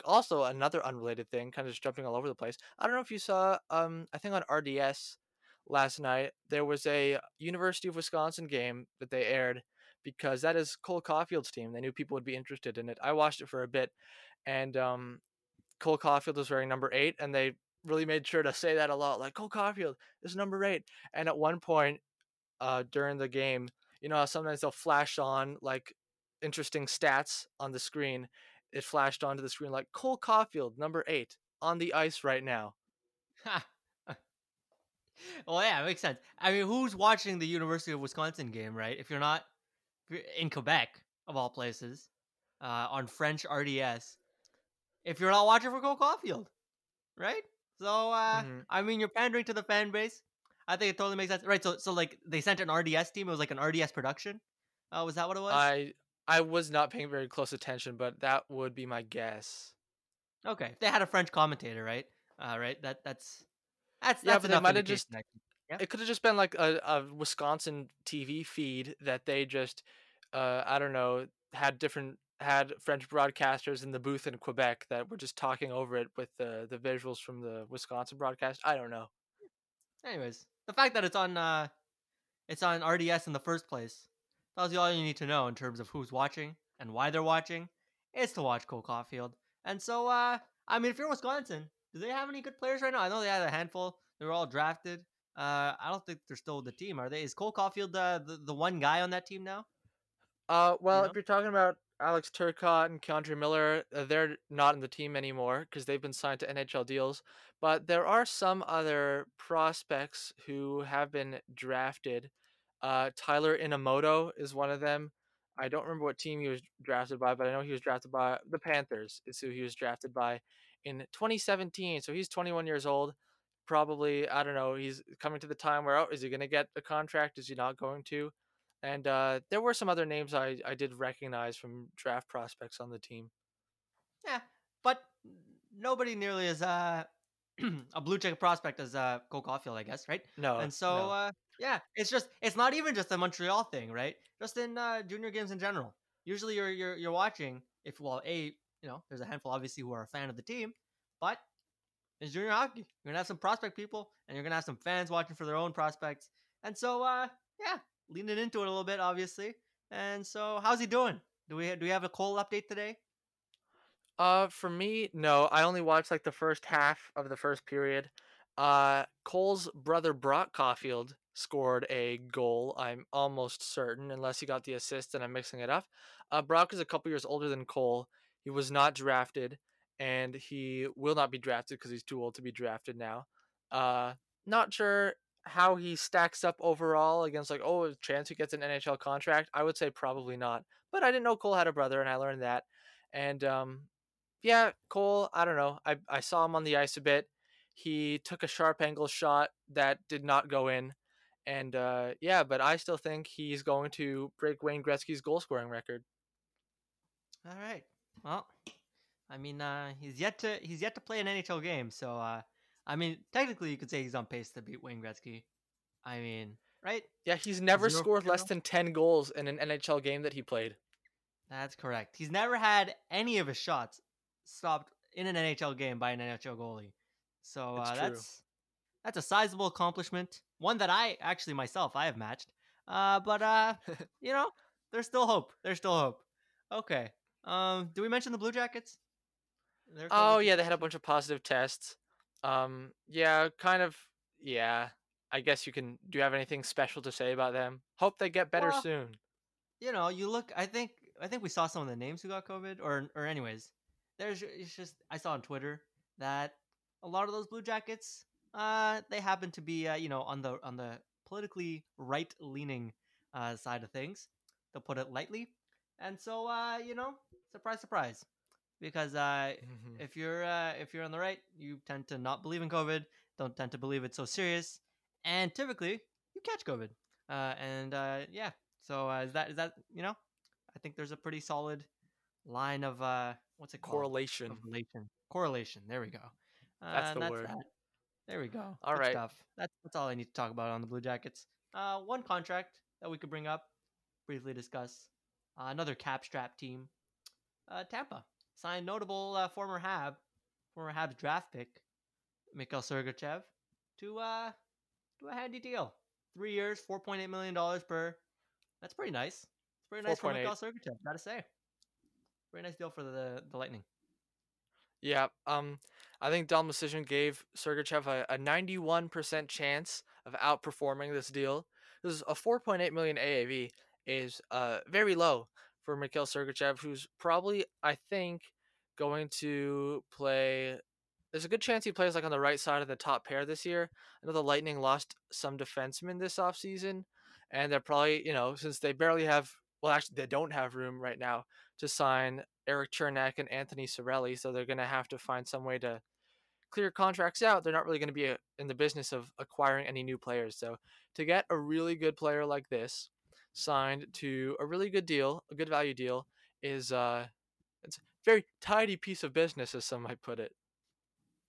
also another unrelated thing kind of just jumping all over the place i don't know if you saw um i think on rds last night, there was a University of Wisconsin game that they aired because that is Cole Caufield's team. They knew people would be interested in it. I watched it for a bit, and um, Cole Caufield was wearing number eight, and they really made sure to say that a lot, like Cole Caufield is number eight. And at one point uh, during the game, you know, sometimes they'll flash on like interesting stats on the screen. It flashed onto the screen like Cole Caufield, number eight, on the ice right now well, yeah, it makes sense. I mean, who's watching the University of Wisconsin game, right? If you're not in Quebec, of all places, uh, on French RDS, if you're not watching for Cole Caufield, right? So, uh, mm-hmm. I mean, you're pandering to the fan base. I think it totally makes sense, right? So, so like they sent an RDS team. It was like an RDS production. Uh, was that what it was? I I was not paying very close attention, but that would be my guess. Okay, they had a French commentator, right? Uh, right. That that's that's, yeah, but they might have just. Yeah. It could have just been like a, a Wisconsin TV feed that they just, uh, I don't know, had different had French broadcasters in the booth in Quebec that were just talking over it with the the visuals from the Wisconsin broadcast. I don't know. Anyways, the fact that it's on uh it's on RDS in the first place tells you all you need to know in terms of who's watching and why they're watching. It's to watch Cole Caufield. And so uh I mean if you're in Wisconsin, do they have any good players right now? I know they had a handful. They were all drafted. Uh, I don't think they're still the team, are they? Is Cole Caufield uh, the the one guy on that team now? Uh, well, you know? if you're talking about Alex Turcotte and K'Andre Miller, uh, they're not in the team anymore because they've been signed to NHL deals. But there are some other prospects who have been drafted. Uh, Tyler Inamoto is one of them. I don't remember what team he was drafted by, but I know he was drafted by the Panthers. Is who he was drafted by, in 2017. So he's 21 years old. Probably, I don't know, he's coming to the time where, oh, is he going to get a contract? Is he not going to? And uh, there were some other names I, I did recognize from draft prospects on the team. Yeah, but nobody nearly as uh, a blue chip prospect as uh, Cole Caufield, I guess, right? No. And so, no. Uh, yeah, it's just it's not even just a Montreal thing, right? Just in uh, junior games in general. Usually, you're you're you're watching if well, a you know, there's a handful obviously who are a fan of the team, but it's junior hockey. You're gonna have some prospect people, and you're gonna have some fans watching for their own prospects. And so, uh, yeah, leaning into it a little bit, obviously. And so, how's he doing? Do we do we have a Cole update today? Uh, for me, no. I only watched like the first half of the first period. Uh, Cole's brother Brock Caufield scored a goal. I'm almost certain, unless he got the assist and I'm mixing it up. Uh, Brock is a couple years older than Cole. He was not drafted, and he will not be drafted because he's too old to be drafted now. Uh, not sure how he stacks up overall against like oh chance he gets an NHL contract. I would say probably not. But I didn't know Cole had a brother, and I learned that. And um, yeah, Cole. I don't know. I I saw him on the ice a bit. He took a sharp angle shot that did not go in. And uh, yeah, but I still think he's going to break Wayne Gretzky's goal scoring record. All right. Well, I mean, uh, he's yet to he's yet to play an NHL game, so uh, I mean, technically, you could say he's on pace to beat Wayne Gretzky. I mean, right? Yeah, he's never Zero scored less than 10 goals in an NHL game that he played. That's correct. He's never had any of his shots stopped in an NHL game by an NHL goalie. So It's uh, true. that's that's a sizable accomplishment. One that I actually myself I have matched. Uh, but uh, you know, there's still hope. There's still hope. Okay. Um, do we mention the Blue Jackets? Oh yeah, they had a bunch of positive tests. Um, yeah, kind of. Yeah, I guess you can. Do you have anything special to say about them? Hope they get better Well, soon. you know, you look. I think I think we saw some of the names who got COVID, or or anyways, there's it's just I saw on Twitter that a lot of those Blue Jackets, uh, they happen to be uh, you know on the on the politically right leaning uh, side of things, to put it lightly, and so uh, you know, surprise, surprise, because uh, Mhm. if you're uh, if you're on the right, you tend to not believe in COVID, don't tend to believe it's so serious, and typically you catch COVID. Uh, and uh, yeah, so uh, is that is that you know, I think there's a pretty solid line of uh, what's it called? Correlation. Of relation. Correlation. There we go. Uh, That's the that's word. that. There we go. All Good right. stuff. That's that's all I need to talk about on the Blue Jackets. Uh, one contract that we could bring up, briefly discuss. Uh, another cap strap team. Uh, Tampa signed notable uh, former Hab, former Habs draft pick, Mikhail Sergachev, to uh, to a handy deal. Three years, four point eight million dollars per. That's pretty nice. It's pretty nice for 4.8. Mikhail Sergachev. Gotta say, very nice deal for the the Lightning. Yeah. Um, I think Dom Luszczyszyn gave Sergachev a, a 91% chance of outperforming this deal. This is a 4.8 million AAV is uh very low for Mikhail Sergachev, who's probably I think going to play. There's a good chance he plays like on the right side of the top pair this year. I know the Lightning lost some defensemen this offseason, and they're probably you know since they barely have well actually they don't have room right now to sign Erik Cernak and Anthony Cirelli, so they're going to have to find some way to clear contracts out. They're not really going to be uh in the business of acquiring any new players. So to get a really good player like this signed to a really good deal, a good value deal, is uh, it's a very tidy piece of business, as some might put it.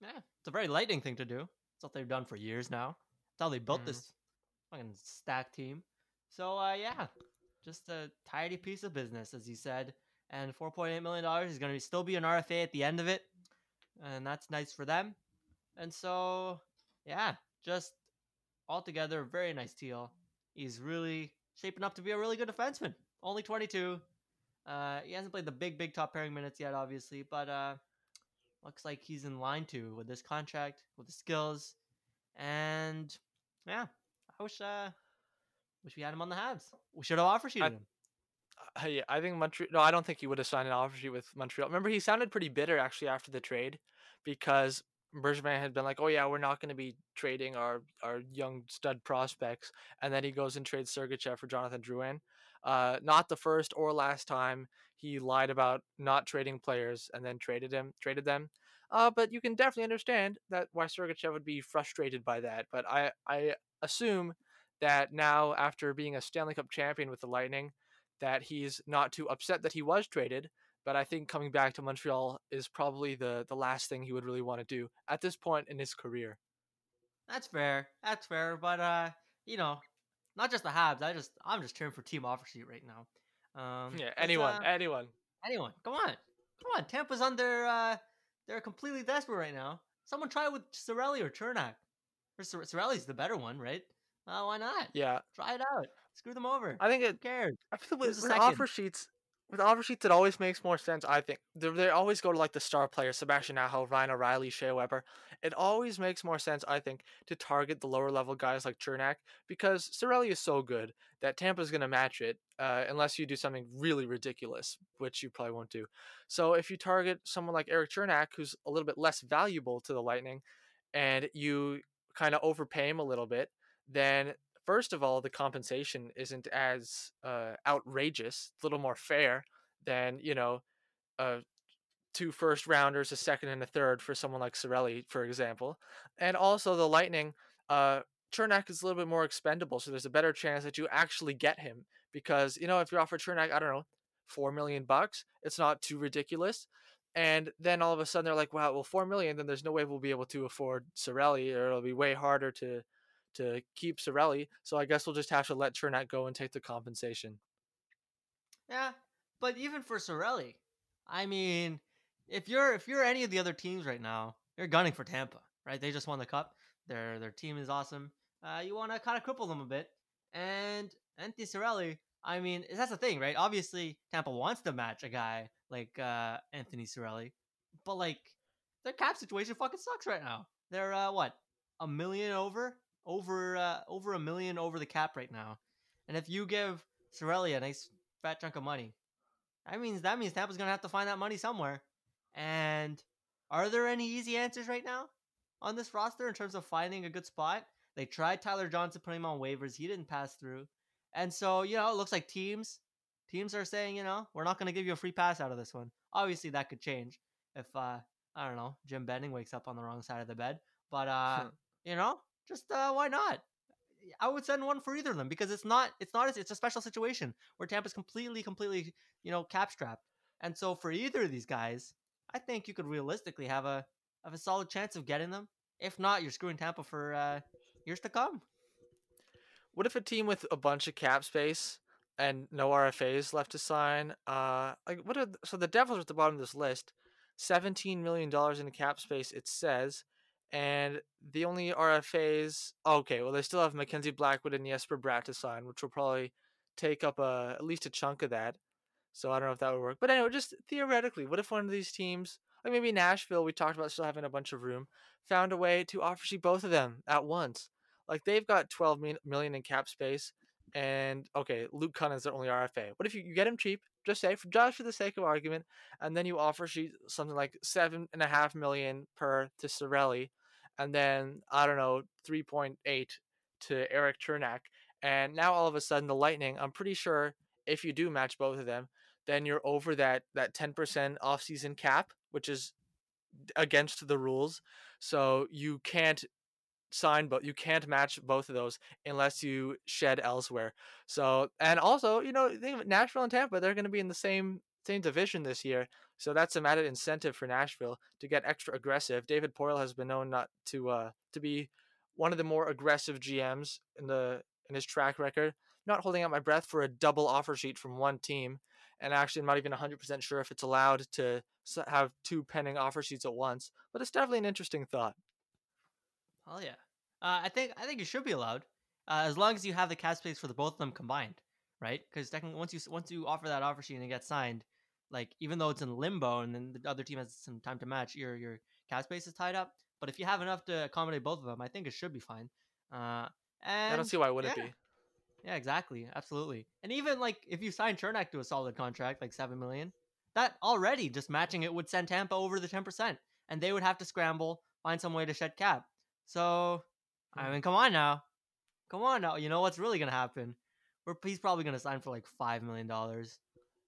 Yeah, it's a very Lightning thing to do. It's what they've done for years now. It's how they built Mhm. this fucking stack team. So uh, yeah, just a tidy piece of business, as you said. And four point eight million dollars is going to still be an RFA at the end of it, and that's nice for them. And so yeah, just altogether very nice deal. He's really shaping up to be a really good defenseman. Only twenty two. Uh, he hasn't played the big, big top pairing minutes yet, obviously, but uh, looks like he's in line to with this contract, with the skills, and yeah, I wish uh, wish we had him on the Habs. We should have offer sheeted him. Yeah, I think Montreal. No, I don't think he would have signed an offer sheet with Montreal. Remember, he sounded pretty bitter actually after the trade because Bergevin had been like, "Oh yeah, we're not going to be trading our our young stud prospects," and then he goes and trades Sergachev for Jonathan Drouin. Uh, not the first or last time he lied about not trading players and then traded him, traded them. Uh, but you can definitely understand that why Sergachev would be frustrated by that. But I I assume that now after being a Stanley Cup champion with the Lightning that he's not too upset that he was traded, but I think coming back to Montreal is probably the the last thing he would really want to do at this point in his career. That's fair. That's fair. But uh, you know, not just the Habs. I just I'm just cheering for team offer sheet right now. Um, Yeah, anyone, uh, anyone. anyone. Come on, come on. Tampa's under. Uh, they're completely desperate right now. Someone try with Cirelli or Cernak. Or Sor- Cirelli's the better one, right? Uh, why not? Yeah, Try it out. Screw them over. I think Who it. cares? I feel with, the with offer sheets, with offer sheets, it always makes more sense. I think they, they always go to like the star players, Sebastian Aho, Ryan O'Reilly, Shea Weber. It always makes more sense, I think, to target the lower level guys like Cernak because Cirelli is so good that Tampa's going to match it uh, unless you do something really ridiculous, which you probably won't do. So if you target someone like Erik Cernak, who's a little bit less valuable to the Lightning, and you kind of overpay him a little bit, then first of all, the compensation isn't as uh, outrageous, a little more fair than you know, uh, two first rounders, a second and a third for someone like Cirelli, for example, and also the Lightning. Uh, Cernak is a little bit more expendable, so there's a better chance that you actually get him because you know if you're offer Cernak, I don't know, four million bucks, it's not too ridiculous. And then all of a sudden they're like, wow, well, four million, then there's no way we'll be able to afford Cirelli, or it'll be way harder to to keep Cirelli. So I guess we'll just have to let Cernak go and take the compensation. Yeah, but even for Cirelli, I mean, if you're if you're any of the other teams right now, you're gunning for Tampa, right? They just won the cup. Their their team is awesome. Uh, you want to kind of cripple them a bit. And Anthony Cirelli. I mean, that's the thing, right? Obviously, Tampa wants to match a guy like uh, Anthony Cirelli, but like their cap situation fucking sucks right now. They're uh, what a million over over uh, over a million over the cap right now. And if you give Cirelli a nice fat chunk of money, that means that means Tampa's gonna have to find that money somewhere. And are there any easy answers right now on this roster in terms of finding a good spot? They tried Tyler Johnson putting him on waivers. He didn't pass through. And so, you know, it looks like teams teams are saying, you know, we're not going to give you a free pass out of this one. Obviously, that could change if uh I don't know, Jim Benning wakes up on the wrong side of the bed. But uh, you know, just uh, why not? I would send one for either of them because it's not it's not it's a special situation where Tampa's completely completely you know cap strapped, and so for either of these guys, I think you could realistically have a have a solid chance of getting them. If not, you're screwing Tampa for uh, years to come. What if a team with a bunch of cap space and no RFAs left to sign? Uh, like what are so the Devils at the bottom of this list, seventeen million dollars in cap space. It says and the only RFAs, okay, well they still have Mackenzie Blackwood and Jesper Bratt to sign, which will probably take up a at least a chunk of that. So I don't know if that would work. But anyway, just theoretically, what if one of these teams, like maybe Nashville, we talked about still having a bunch of room, found a way to offer sheet both of them at once? Like they've got 12 million in cap space, and okay, Luke Kunin's their only RFA. What if you, you get him cheap? Just say, for, just for the sake of argument, and then you offer sheet something like seven and a half million per to Cirelli and then I don't know 3.8 to Erik Cernak, and now all of a sudden the Lightning. I'm pretty sure if you do match both of them, then you're over that that 10% off-season cap, which is against the rules. So you can't sign but you can't match both of those unless you shed elsewhere. So and also, you know, think of Nashville and Tampa, they're going to be in the same same division this year. So that's some added incentive for Nashville to get extra aggressive. David Poile has been known not to uh, to be one of the more aggressive GMs in the in his track record. Not holding out my breath for a double offer sheet from one team, and actually I'm not even 100% sure if it's allowed to have two pending offer sheets at once. But it's definitely an interesting thought. Oh yeah, uh, I think I think it should be allowed uh, as long as you have the cap space for the both of them combined, right? Because technically, once you once you offer that offer sheet and it gets signed, like even though it's in limbo and then the other team has some time to match, your your cap space is tied up. But if you have enough to accommodate both of them, I think it should be fine. Uh, and I don't see why it wouldn't yeah. it be. Yeah, exactly, absolutely. And even like if you sign Cernak to a solid contract, like seven million, that already just matching it would send Tampa over the ten percent, and they would have to scramble find some way to shed cap. So, I mean, come on now, come on now. You know what's really gonna happen? We're, he's probably gonna sign for like five million dollars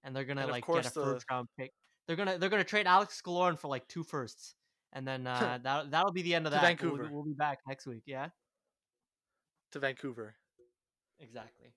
and they're gonna And like get a the- first round pick. They're gonna they're gonna trade Alex Killorn for like two firsts, and then uh, that that'll be the end of To that. Vancouver. We'll, we'll be back next week. Yeah, To Vancouver. exactly.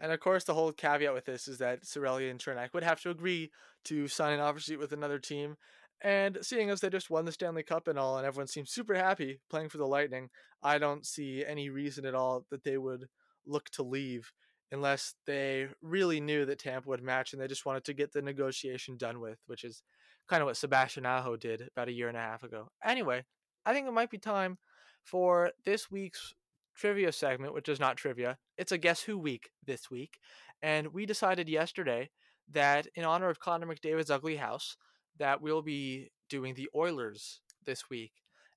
And of course, the whole caveat with this is that Cirelli and Cernak would have to agree to sign an offer sheet with another team. And seeing as they just won the Stanley Cup and all, and everyone seems super happy playing for the Lightning, I don't see any reason at all that they would look to leave unless they really knew that Tampa would match and they just wanted to get the negotiation done with, which is kind of what Sebastian Aho did about a year and a half ago. Anyway, I think it might be time for this week's trivia segment, which is not trivia. It's a guess who week this week. And we decided yesterday that in honor of Connor McDavid's ugly house, that we'll be doing the Oilers this week.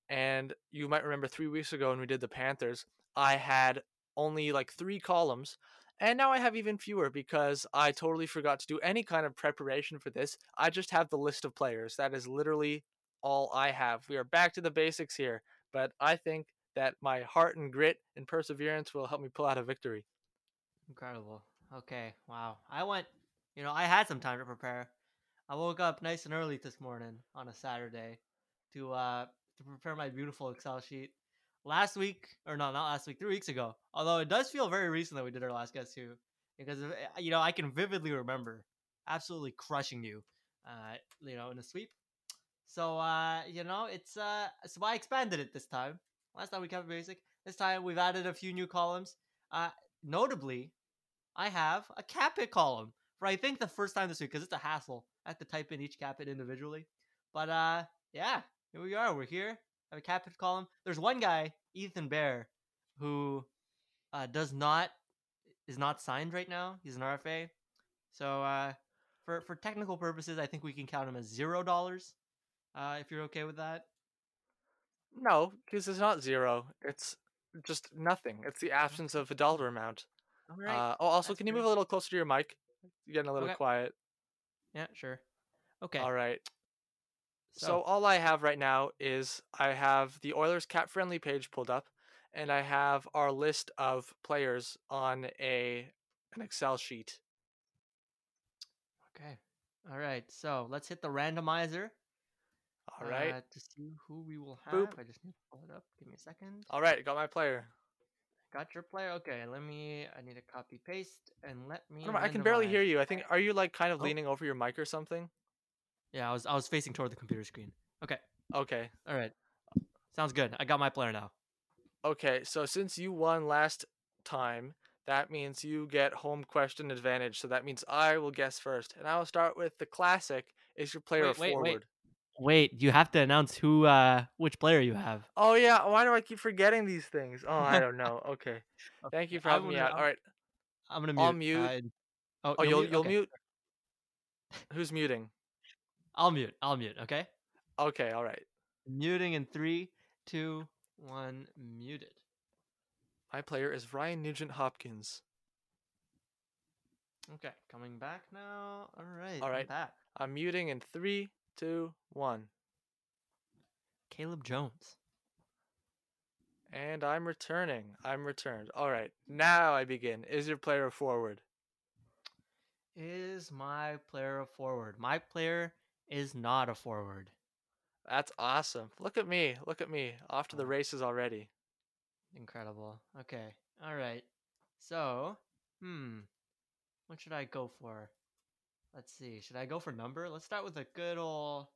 And you might remember three weeks ago when we did the Panthers, I had only like three columns. And now I have even fewer because I totally forgot to do any kind of preparation for this. I just have the list of players. That is literally all I have. We are back to the basics here, but I think that my heart and grit and perseverance will help me pull out a victory. Incredible. Okay. Wow. I went, you know, I had some time to prepare. I woke up nice and early this morning on a Saturday to uh to prepare my beautiful Excel sheet. Last week, or no, not last week, three weeks ago. Although it does feel very recent that we did our last guest too, because you know I can vividly remember absolutely crushing you, uh, you know, in a sweep. So uh, you know, it's uh, so I expanded it this time. Last time we kept basic. This time we've added a few new columns. Uh, notably, I have a cap hit column for I think the first time this week because it's a hassle. I have to type in each cap hit individually. But uh, yeah, here we are. We're here. Have a cap hit column. There's one guy, Ethan Bear, who uh, does not is not signed right now. He's an RFA. So uh, for for technical purposes, I think we can count him as zero dollars. Uh, if you're okay with that. No, because it's not zero. It's just nothing. It's the absence of a dollar amount. All right. Uh, oh, also, That's can you move a little closer to your mic? You're getting a little Okay. quiet. yeah, sure. Okay. All right. So, So all I have right now is I have the Oilers cap friendly page pulled up, and I have our list of players on a an Excel sheet. okay. All right. So let's hit the randomizer. All right. uh, to see who we will have. Boop. I just need to pull it up. Give me a second. All right. Got my player. Got your player. Okay. Let me. I need to copy paste and let me. On, I can barely hear you. I think. Are you like kind of Oh. leaning over your mic or something? Yeah, I was. I was facing toward the computer screen. Okay. Okay. All right. Sounds good. I got my player now. Okay. So since you won last time, that means you get home question advantage. So that means I will guess first, and I will start with the classic. Is your player Wait, wait, forward? wait. Wait, you have to announce who, uh, which player you have. Oh yeah. Why do I keep forgetting these things? Oh, I don't know. Okay. Thank you for having me out. All right. I'm gonna mute. I'll mute. uh, oh, Oh, you'll you'll Okay. mute. Who's muting? I'll mute. I'll mute. Okay. Okay. All right. Muting in three, two, one. Muted. My player is Ryan Nugent Hopkins. Okay, coming back now. All right. All right. I'm. I'm muting in three, two, one, Caleb Jones. and I'm returning. I'm returned. All right. Now I begin. Is your player a forward? Is my player a forward? My player is not a forward. That's awesome. Look at me. Look at me. Off to the races already. Incredible. Okay. All right. So, hmm. What should I go for? Let's see. Should I go for number? Let's start with a good old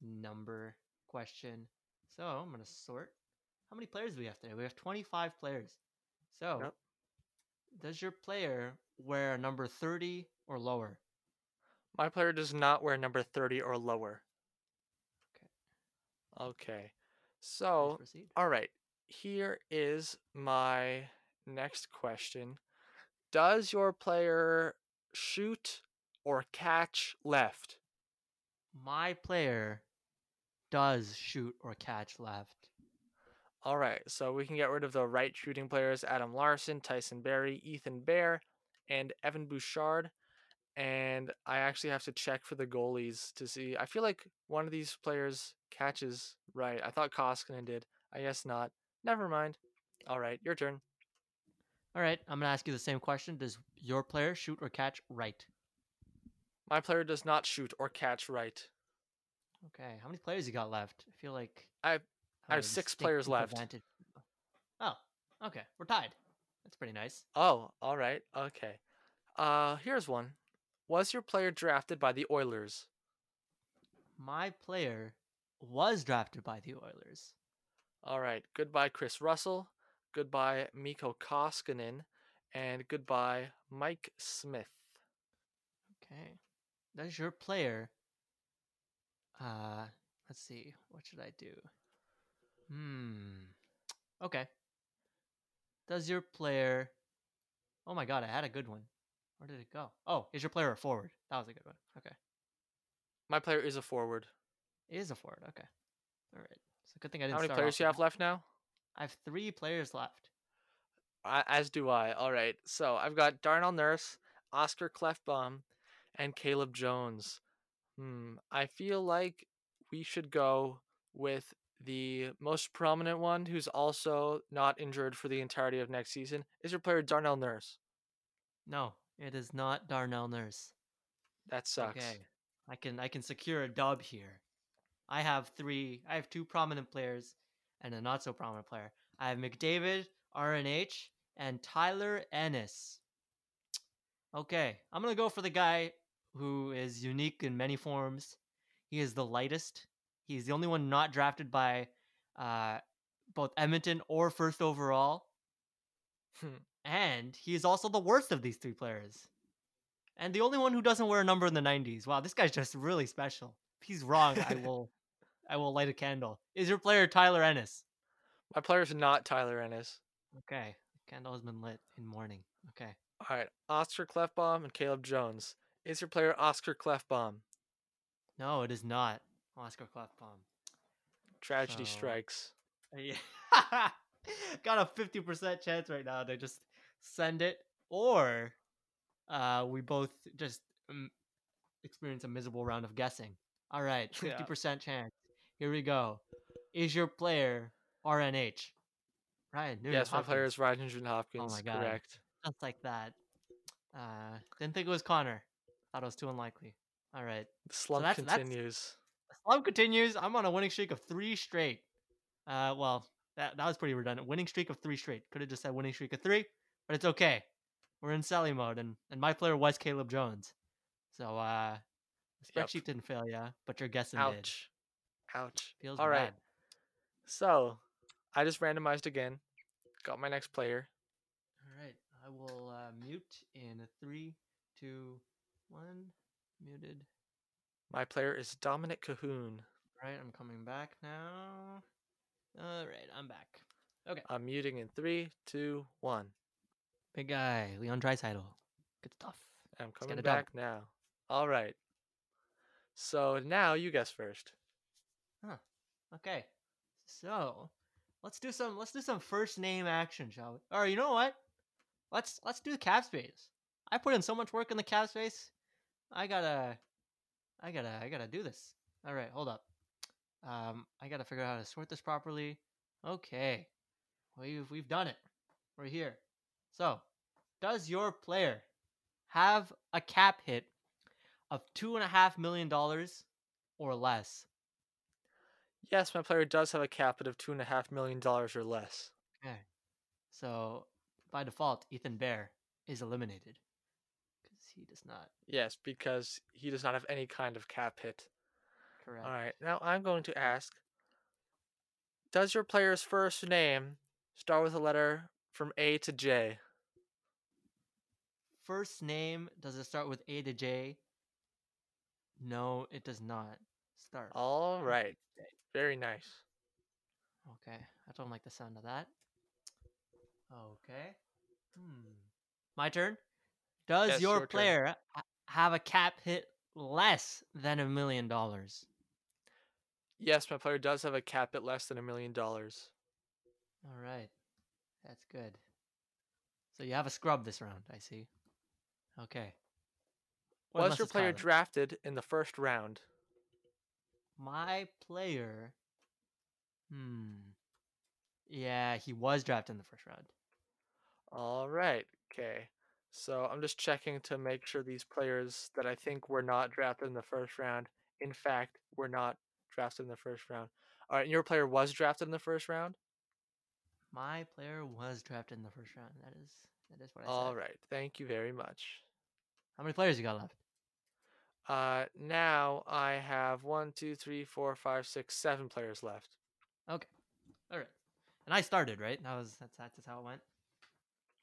number question. So, I'm going to sort. How many players do we have today? We have 25 players. So, Yep. does your player wear a number 30 or lower? My player does not wear number 30 or lower. Okay. Okay. So, all right. Here is my next question. Does your player shoot or catch left? My player does shoot or catch left. All right, so we can get rid of the right shooting players Adam Larsson, Tyson Barrie, Ethan Bear, and Evan Bouchard. And I actually have to check for the goalies to see. I feel like one of these players catches right. I thought Koskinen did. I guess not. Never mind. All right, your turn. All right, I'm going to ask you the same question. Does your player shoot or catch right? My player does not shoot or catch right. Okay, how many players you got left? I feel like I have- I have six players left. advantage. Oh, okay, we're tied. That's pretty nice. Oh, all right. Okay. Uh, here's one. Was your player drafted by the Oilers? My player was drafted by the Oilers. All right. Goodbye, Kris Russell. Goodbye, Mikko Koskinen. And goodbye, Mike Smith. Okay, does your player? Uh, let's see. What should I do? Hmm. Okay. Does your player? Oh my god, I had a good one. Where did it go? Oh, is your player a forward? That was a good one. Okay. My player is a forward. It is a forward. Okay. All right. It's a good thing I didn't How many players do you have left now? I have three players left. I, as do I. All right. So I've got Darnell Nurse, Oscar Klefbom, and Caleb Jones. Hmm. I feel like we should go with the most prominent one, who's also not injured for the entirety of next season. Is your player Darnell Nurse? No, it is not Darnell Nurse. That sucks. Okay. I can I can secure a dub here. I have three. I have two prominent players and a not so prominent player. I have McDavid, RNH, and Tyler Ennis. Okay, I'm gonna go for the guy who is unique in many forms. He is the lightest. He's the only one not drafted by uh, both Edmonton or first overall. And he is also the worst of these three players. And the only one who doesn't wear a number in the 90s. Wow, this guy's just really special. If he's wrong, I will I will light a candle. Is your player Tyler Ennis? My player is not Tyler Ennis. Okay. Candle has been lit in morning. Okay. All right. Oscar Klefbom and Caleb Jones. Is your player Oscar Klefbom? No, it is not. Oscar Klefbom. Tragedy So- strikes. Yeah. Got a 50% chance right now to just send it or uh we both just um, experience a miserable round of guessing. All right, 50% chance. Here we go. Is your player RNH? Ryan, Nugent yes, my player is Ryan Nugent Hopkins. my God. Correct. just like that. Uh didn't think it was Connor. Thought it was too unlikely. All right. The slump that's- that's- continues. The slump continues. I'm on a winning streak of three straight. Uh, well, that that was pretty redundant. Winning streak of three straight. Could have just said winning streak of three, but it's okay. We're in selling mode, and and my player was Caleb Jones. So uh, the Yep. spreadsheet didn't fail ya, but your guessing did. Ouch. Ouch. Feels All right. bad. So, I just randomized again. Got my next player. All right, I will uh, mute in three, two, one. Muted. My player is Dominik Kahun. All right, I'm coming back now. All right, I'm back. Okay. I'm muting in three, two, one. Big guy, Leon Draisaitl. Good stuff. I'm coming back now. All right. So now you guess first. Huh. Okay. So let's do some let's do some first name action, shall we? Or you know what? Let's let's do the cap space. I put in so much work in the cap space. I gotta I gotta I gotta do this. Alright, hold up. Um I gotta figure out how to sort this properly. Okay. We've we've done it. We're here. So does your player have a cap hit of two and a half million dollars or less? Yes, my player does have a cap hit of two and a half million dollars or less. Okay. So by default, Ethan Bear is eliminated because he does not. Yes, because he does not have any kind of cap hit. Correct. All right. Now I'm going to ask Does your player's first name start with a letter from A to J? First name does it start with A to J? No, it does not start. All right. Very nice. Okay, I don't like the sound of that. Okay. Hmm. My turn. Does Yes, your, your player ha- have a cap hit less than a million dollars? Yes, my player does have a cap at less than a million dollars. All right. That's good. So you have a scrub this round, I see. Okay. Was your player Tyler. drafted in the first round? My player. Hmm. Yeah, he was drafted in the first round. All right. Okay. So I'm just checking to make sure these players that I think were not drafted in the first round, in fact, were not drafted in the first round. All right. And your player was drafted in the first round? My player was drafted in the first round. That is that is what I All said. right. Thank you very much. How many players you got left? Uh, now I have one, two, three, four, five, six, seven players left. Okay, all right. And I started, right? That was that's that's how it went.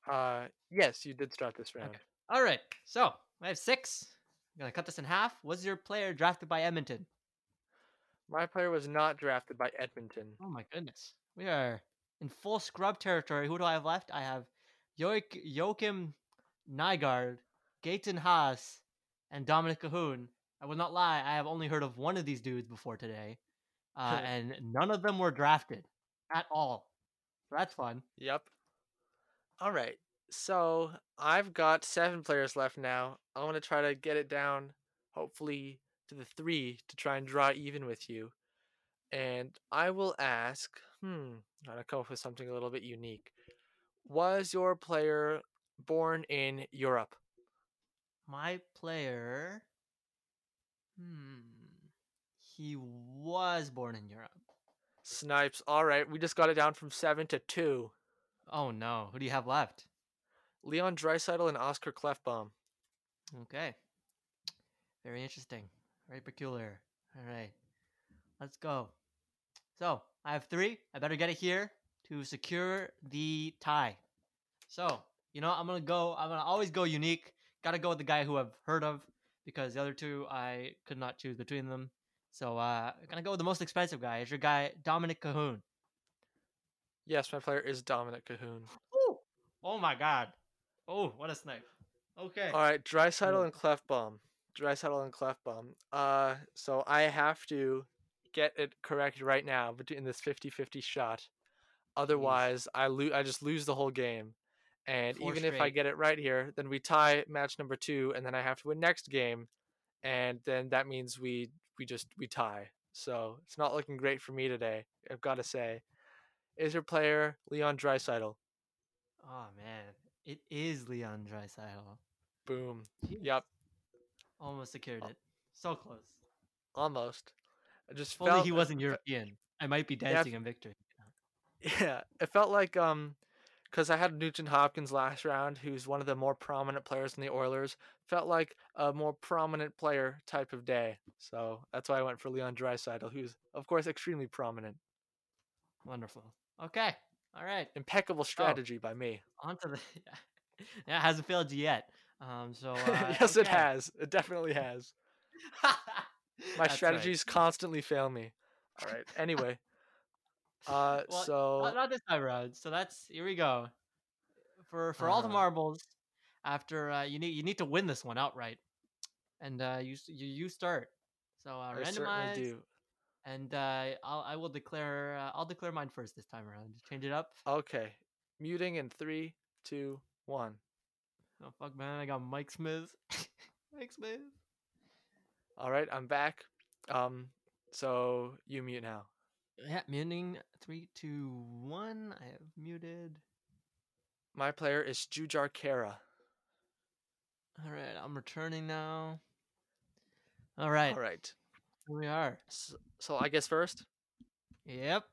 Uh, yes, you did start this round. Okay. All right. So I have six. I'm gonna cut this in half. Was your player drafted by Edmonton? My player was not drafted by Edmonton. Oh my goodness. We are in full scrub territory. Who do I have left? I have Joik- Joachim Nygaard Gaëtan Haas and Dominik Kahun. I will not lie, I have only heard of one of these dudes before today, uh, and none of them were drafted at all. So that's fun. Yep. All right. So I've got seven players left now. I want to try to get it down, hopefully, to the three to try and draw even with you. And I will ask, hmm, I'm going to come up with something a little bit unique. Was your player born in Europe? My player, hmm, he was born in Europe. Snipes. All right. We just got it down from seven to two. Oh no, who do you have left? Leon Draisaitl and Oscar Klefbom. Okay. Very interesting. Very peculiar. All right. Let's go. So, I have three. I better get it here to secure the tie. So, you know, I'm going to go, I'm going to always go unique. Got to go with the guy who I've heard of because the other two, I could not choose between them. So, uh, I'm to go with the most expensive guy. Is your guy, Dominik Kahun. Yes, my player is Dominik Kahun. Ooh. Oh my God. Oh, what a snipe. Okay. All right, Draisaitl and Klefbom. Draisaitl and Klefbom. Uh, so I have to get it correct right now between this 50-50 shot. Otherwise, I lose. I just lose the whole game. And Four even if I get it right here, then we tie match number two, and then I have to win next game, and then that means we we just we tie. So it's not looking great for me today. I've got to say. Is your player Leon Draisaitl? Oh man, it is Leon Draisaitl. Boom. Jeez. Yep. Almost secured it. So close. Almost. I just If only felt he wasn't European, I might be Yeah, dancing in victory. Yeah, it felt like um, because I had Nugent Hopkins last round, who's one of the more prominent players in the Oilers. Felt like a more prominent player type of day, so that's why I went for Leon Draisaitl, who's of course extremely prominent. Wonderful. Okay. All right. Impeccable strategy by me. On to the. yeah, it hasn't failed you yet. Um. So. Uh, yes, it has. It definitely has. My That's right. strategies constantly fail me. All right. Anyway, uh, Well, so Not, not this time around. So that's here we go. For for all the Uh. marbles, after uh, you need you need to win this one outright, and uh, you you you start. So uh, I randomize, do. and uh, I'll I will declare uh, I'll declare mine first this time around. Change it up. Okay, muting in three, two, one. Oh fuck man, I got Mike Smith. Mike Smith. All right, I'm back. Um, so you mute now. Yeah, muting three, two, one. I have muted. My player is Jujhar Khaira. All right, I'm returning now. All right, All right. here we are. So, so I guess first. Yep.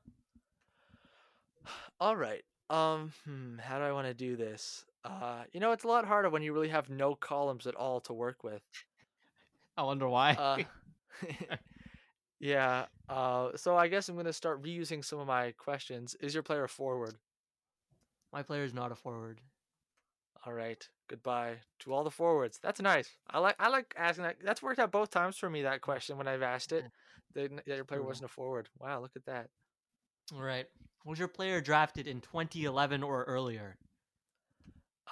All right. Um, hmm, how do I want to do this? Uh, you know, it's a lot harder when you really have no columns at all to work with. I wonder why. Uh, yeah. Uh, so I guess I'm gonna start reusing some of my questions. Is your player a forward? My player is not a forward. All right. Goodbye to all the forwards. That's nice. I like I like asking that. That's worked out both times for me. That question when I've asked it, that, that your player wasn't a forward. Wow, look at that. All right. Was your player drafted in 2011 or earlier?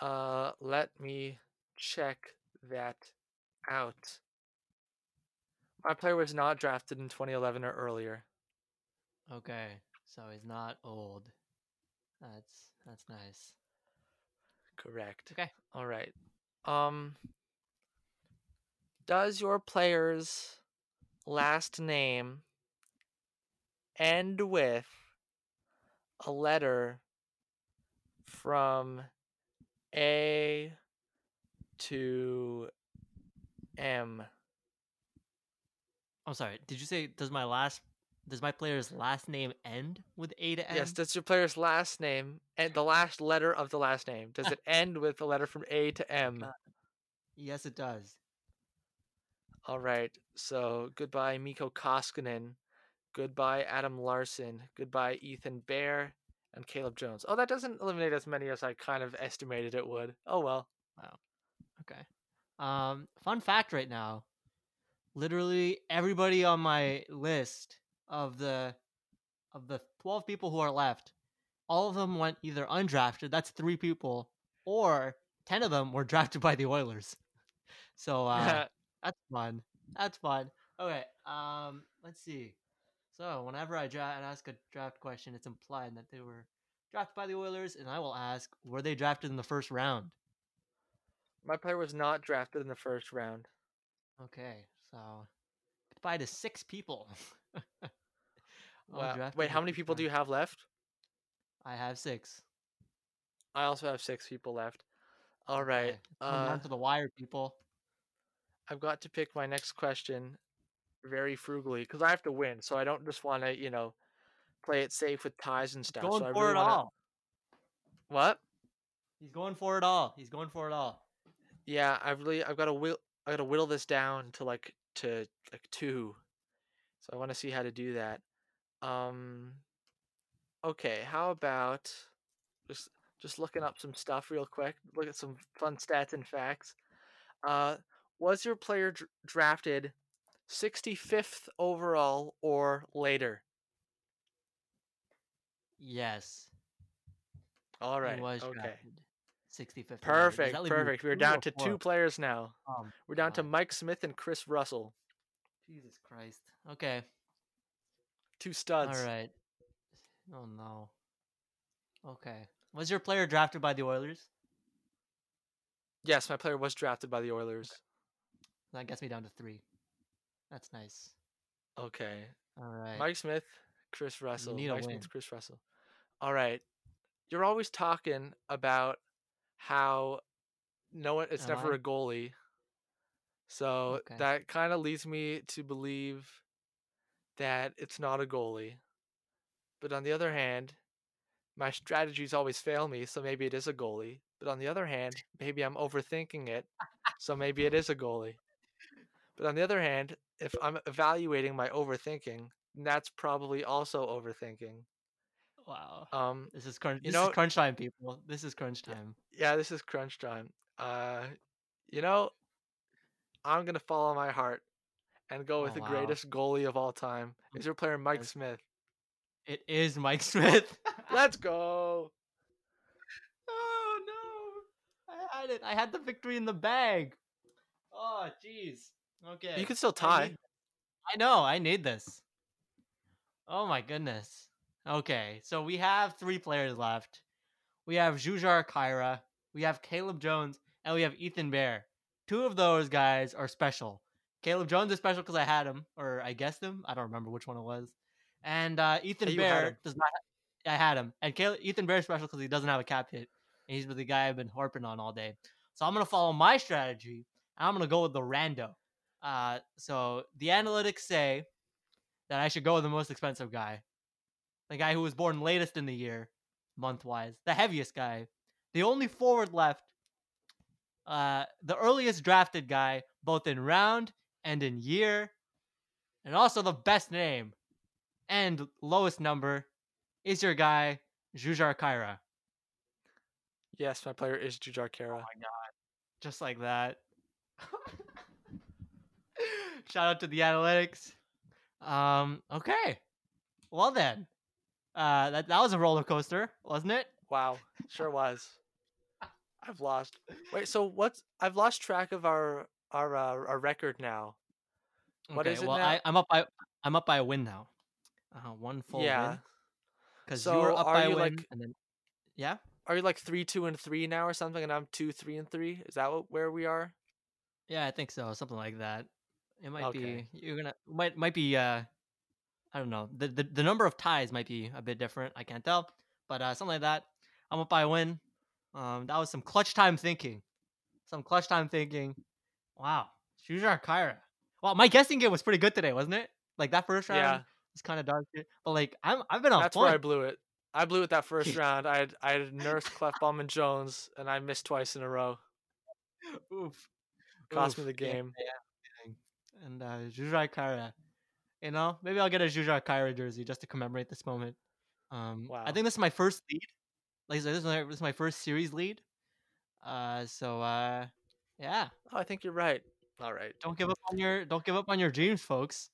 Uh, let me check that out. My player was not drafted in 2011 or earlier. Okay, so he's not old. That's that's nice. Correct. Okay. All right. Um, does your player's last name end with a letter from A to M? I'm sorry. Did you say does my last does my player's last name end with A to M? Yes, does your player's last name and the last letter of the last name does it end with a letter from A to M? Yes, it does. All right. So goodbye, Mikko Koskinen. Goodbye, Adam Larsson. Goodbye, Ethan Bear and Caleb Jones. Oh, that doesn't eliminate as many as I kind of estimated it would. Oh well. Wow. Okay. Um, fun fact right now. Literally everybody on my list of the of the 12 people who are left, all of them went either undrafted, that's 3 people, or 10 of them were drafted by the Oilers. so uh, that's fun. That's fun. Okay. Um, let's see. So whenever I dra- ask a draft question, it's implied that they were drafted by the Oilers, and I will ask, were they drafted in the first round? My player was not drafted in the first round. Okay, so goodbye to six people. Wow. Wait, how many people do you have left? I have six. I also have six people left. All right. Okay, Uh, down to the wire, people. I've got to pick my next question very frugally because I have to win. So I don't just want to, you know, play it safe with ties and stuff. Going so for really it wanna... all. What? He's going for it all. He's going for it all. Yeah, I've really I've got to whittle I got to whittle this down to like to like two. So I want to see how to do that. Um okay, how about just just looking up some stuff real quick. Look at some fun stats and facts. Uh was your player dr- drafted 65th overall or later? Yes. All right. Okay. drafted. 65th. overall. Perfect. that leave me with Perfect. We're down to two players now. Oh, We're down to Mike Smith and Kris Russell. Jesus Christ. Okay. Two studs. All right. Oh no. Okay. Was your player drafted by the Oilers? Yes, my player was drafted by the Oilers. That gets me down to three. That's nice. Okay. All right. Mike Smith, Kris Russell. need a Mike win. Smith, Kris Russell. All right. You're always talking about how no one it's Am never I? a goalie. So Okay. that kind of leads me to believe that it's not a goalie. But on the other hand, my strategies always fail me, so maybe it is a goalie. But on the other hand, maybe I'm overthinking it, so maybe it is a goalie. But on the other hand, if I'm evaluating my overthinking, that's probably also overthinking. Wow. Um, This is crunch. you know- is crunch time, people. This is crunch time. yeah, this is crunch time. Uh, you know, I'm gonna follow my heart and go with Oh, the wow. greatest goalie of all time. Is your player Mike. Smith? It is Mike Smith. Let's go. oh no! I had it. I had the victory in the bag. Oh jeez. Okay. You can still I tie. need- I know. I need this. Oh my goodness. Okay, so we have three players left. We have Jujhar Khaira, we have Caleb Jones, and we have Ethan Bear. Two of those guys are special. Caleb Jones is special because I had him, or I guessed him. I don't remember which one it was. And uh, Ethan Bear does not. I had him, and Caleb, Ethan Bear is special because he doesn't have a cap hit, and he's the guy I've been harping on all day. So I'm gonna follow my strategy. and I'm gonna go with the rando. Uh, so the analytics say that I should go with the most expensive guy, the guy who was born latest in the year, month wise, the heaviest guy, the only forward left, uh, the earliest drafted guy, both in round and in year, and also the best name and lowest number is your guy, Jujhar Khaira. Yes, my player is Jujhar Khaira. Just like that. Shout out to the analytics. Um, okay. Well then. Uh that, that was a roller coaster, wasn't it? Wow, sure was. I've lost. Wait, so what's? I've lost track of our our uh, our record now. What okay, is it well now? I, I'm up by I'm up by a win now. Uh, one full Yeah. win. Because So you were up by a win, like- and then yeah, Are you like three, two, and three now, or something? And I'm two, three, and three. Is that what, where we are? yeah, I think so, something like that. It might Okay. be you're gonna might might be uh I don't know the, the the number of ties might be a bit different. I can't tell, but uh something like that. I'm up by a win. Um, that was some clutch time thinking, some clutch time thinking. Wow, Jujhar Khaira. Well, my guessing game was pretty good today, wasn't it? Like that first round Yeah. was kind of dark, but like I'm I've been on That's fun. where I blew it. I blew it that first round. I had I had Nurse, Klefbom, and Jones, and I missed twice in a row. Oof. Cost me the game. yeah. And uh Jujhar Khaira. You know, maybe I'll get a Jujhar Khaira jersey just to commemorate this moment. Um Wow. I think this is my first lead. Like this is my, this is my first series lead. Uh so uh yeah. Oh, I think you're right. All right. Don't give up on your don't give up on your dreams, folks.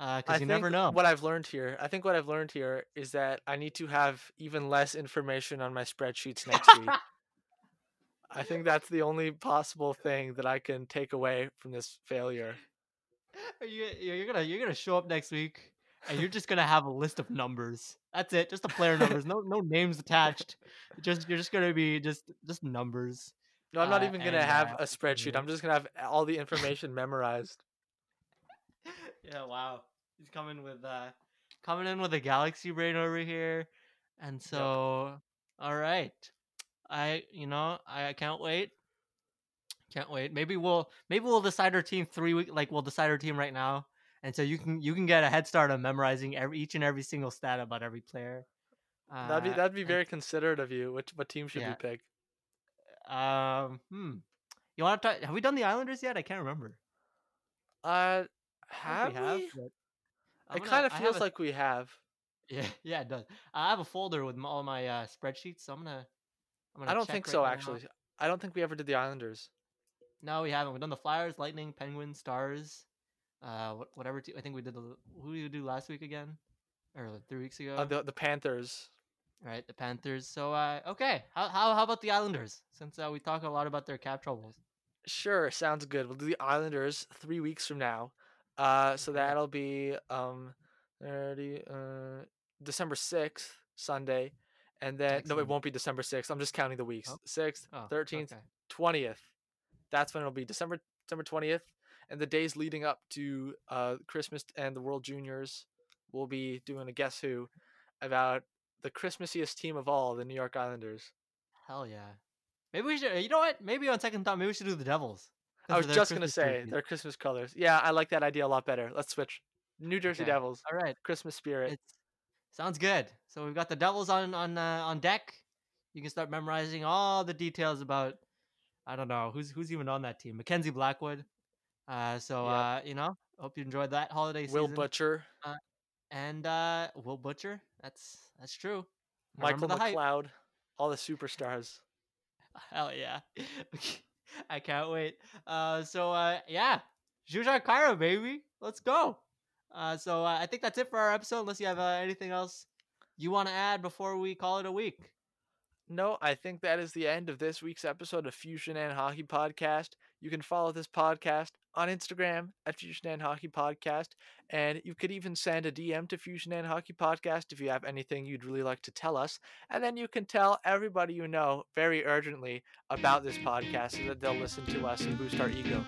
Uh because you never know. what I've learned here. I think what I've learned here is that I need to have even less information on my spreadsheets next week. I think that's the only possible thing that I can take away from this failure. Are you you're gonna you're gonna show up next week and you're just gonna have a list of numbers. That's it, just the player numbers. No no names attached. Just you're just gonna be just just numbers. No, I'm not Uh, even gonna and, have uh, a spreadsheet. I'm just gonna have all the information memorized. yeah, wow. He's coming with uh coming in with a galaxy brain over here. And so all right. I you know, I can't wait. Can't wait. Maybe we'll maybe we'll decide our team three week like we'll decide our team right now. And so you can you can get a head start on memorizing every each and every single stat about every player. that'd be Uh, that'd be and- very considerate of you. Which what team should Yeah. we pick? Um, hmm. You want to talk? Have we done the Islanders yet? I can't remember. Uh, have we? but It kind of feels a- like we have. yeah, yeah, it does. I have a folder with all my uh, spreadsheets, so I'm gonna. I'm gonna I don't check think right so. now. Actually, I don't think we ever did the Islanders. No, we haven't. We've done the Flyers, Lightning, Penguins, Stars. Uh, wh- whatever. Te- I think we did the. Who did we do last week again? Or like three weeks ago? Uh, the the Panthers. right, the Panthers. So, uh, okay. How how how about the Islanders? Since uh, we talk a lot about their cap troubles. Sure, sounds good. We'll do the Islanders three weeks from now. Uh, so that'll be um, thirty uh, December sixth, Sunday, and then no, it won't be December sixth. I'm just counting the weeks. Oh. Sixth, Oh, thirteenth, twentieth. That's when it'll be December December twentieth, and the days leading up to uh Christmas and the World Juniors, we'll be doing a guess who about the Christmassiest team of all, the New York Islanders. Hell yeah. Maybe we should. You know what? Maybe on second thought, maybe we should do the Devils. I was just gonna say their Christmas colors. Yeah, I like that idea a lot better. Let's switch. New Jersey Okay. Devils, All right. Christmas spirit. It's sounds good. So we've got the Devils on on uh, on deck. You can start memorizing all the details about. I don't know who's who's even on that team. Mackenzie Blackwood. Uh, so Yep. uh, you know, hope you enjoyed that holiday Will season. Butcher, and uh, Will Butcher. That's that's true. I Michael the hype. McLeod, all the superstars. Hell yeah. I can't wait. Uh, so uh, yeah, Zuzak Cairo, baby. Let's go. Uh, so uh, I think that's it for our episode. Unless you have uh, anything else you want to add before we call it a week. No, I think that is the end of this week's episode of Fusion and Hockey Podcast. You can follow this podcast on Instagram at Fusion and Hockey Podcast, and you could even send a DM to Fusion and Hockey Podcast if you have anything you'd really like to tell us. And then you can tell everybody you know very urgently about this podcast so that they'll listen to us and boost our ego.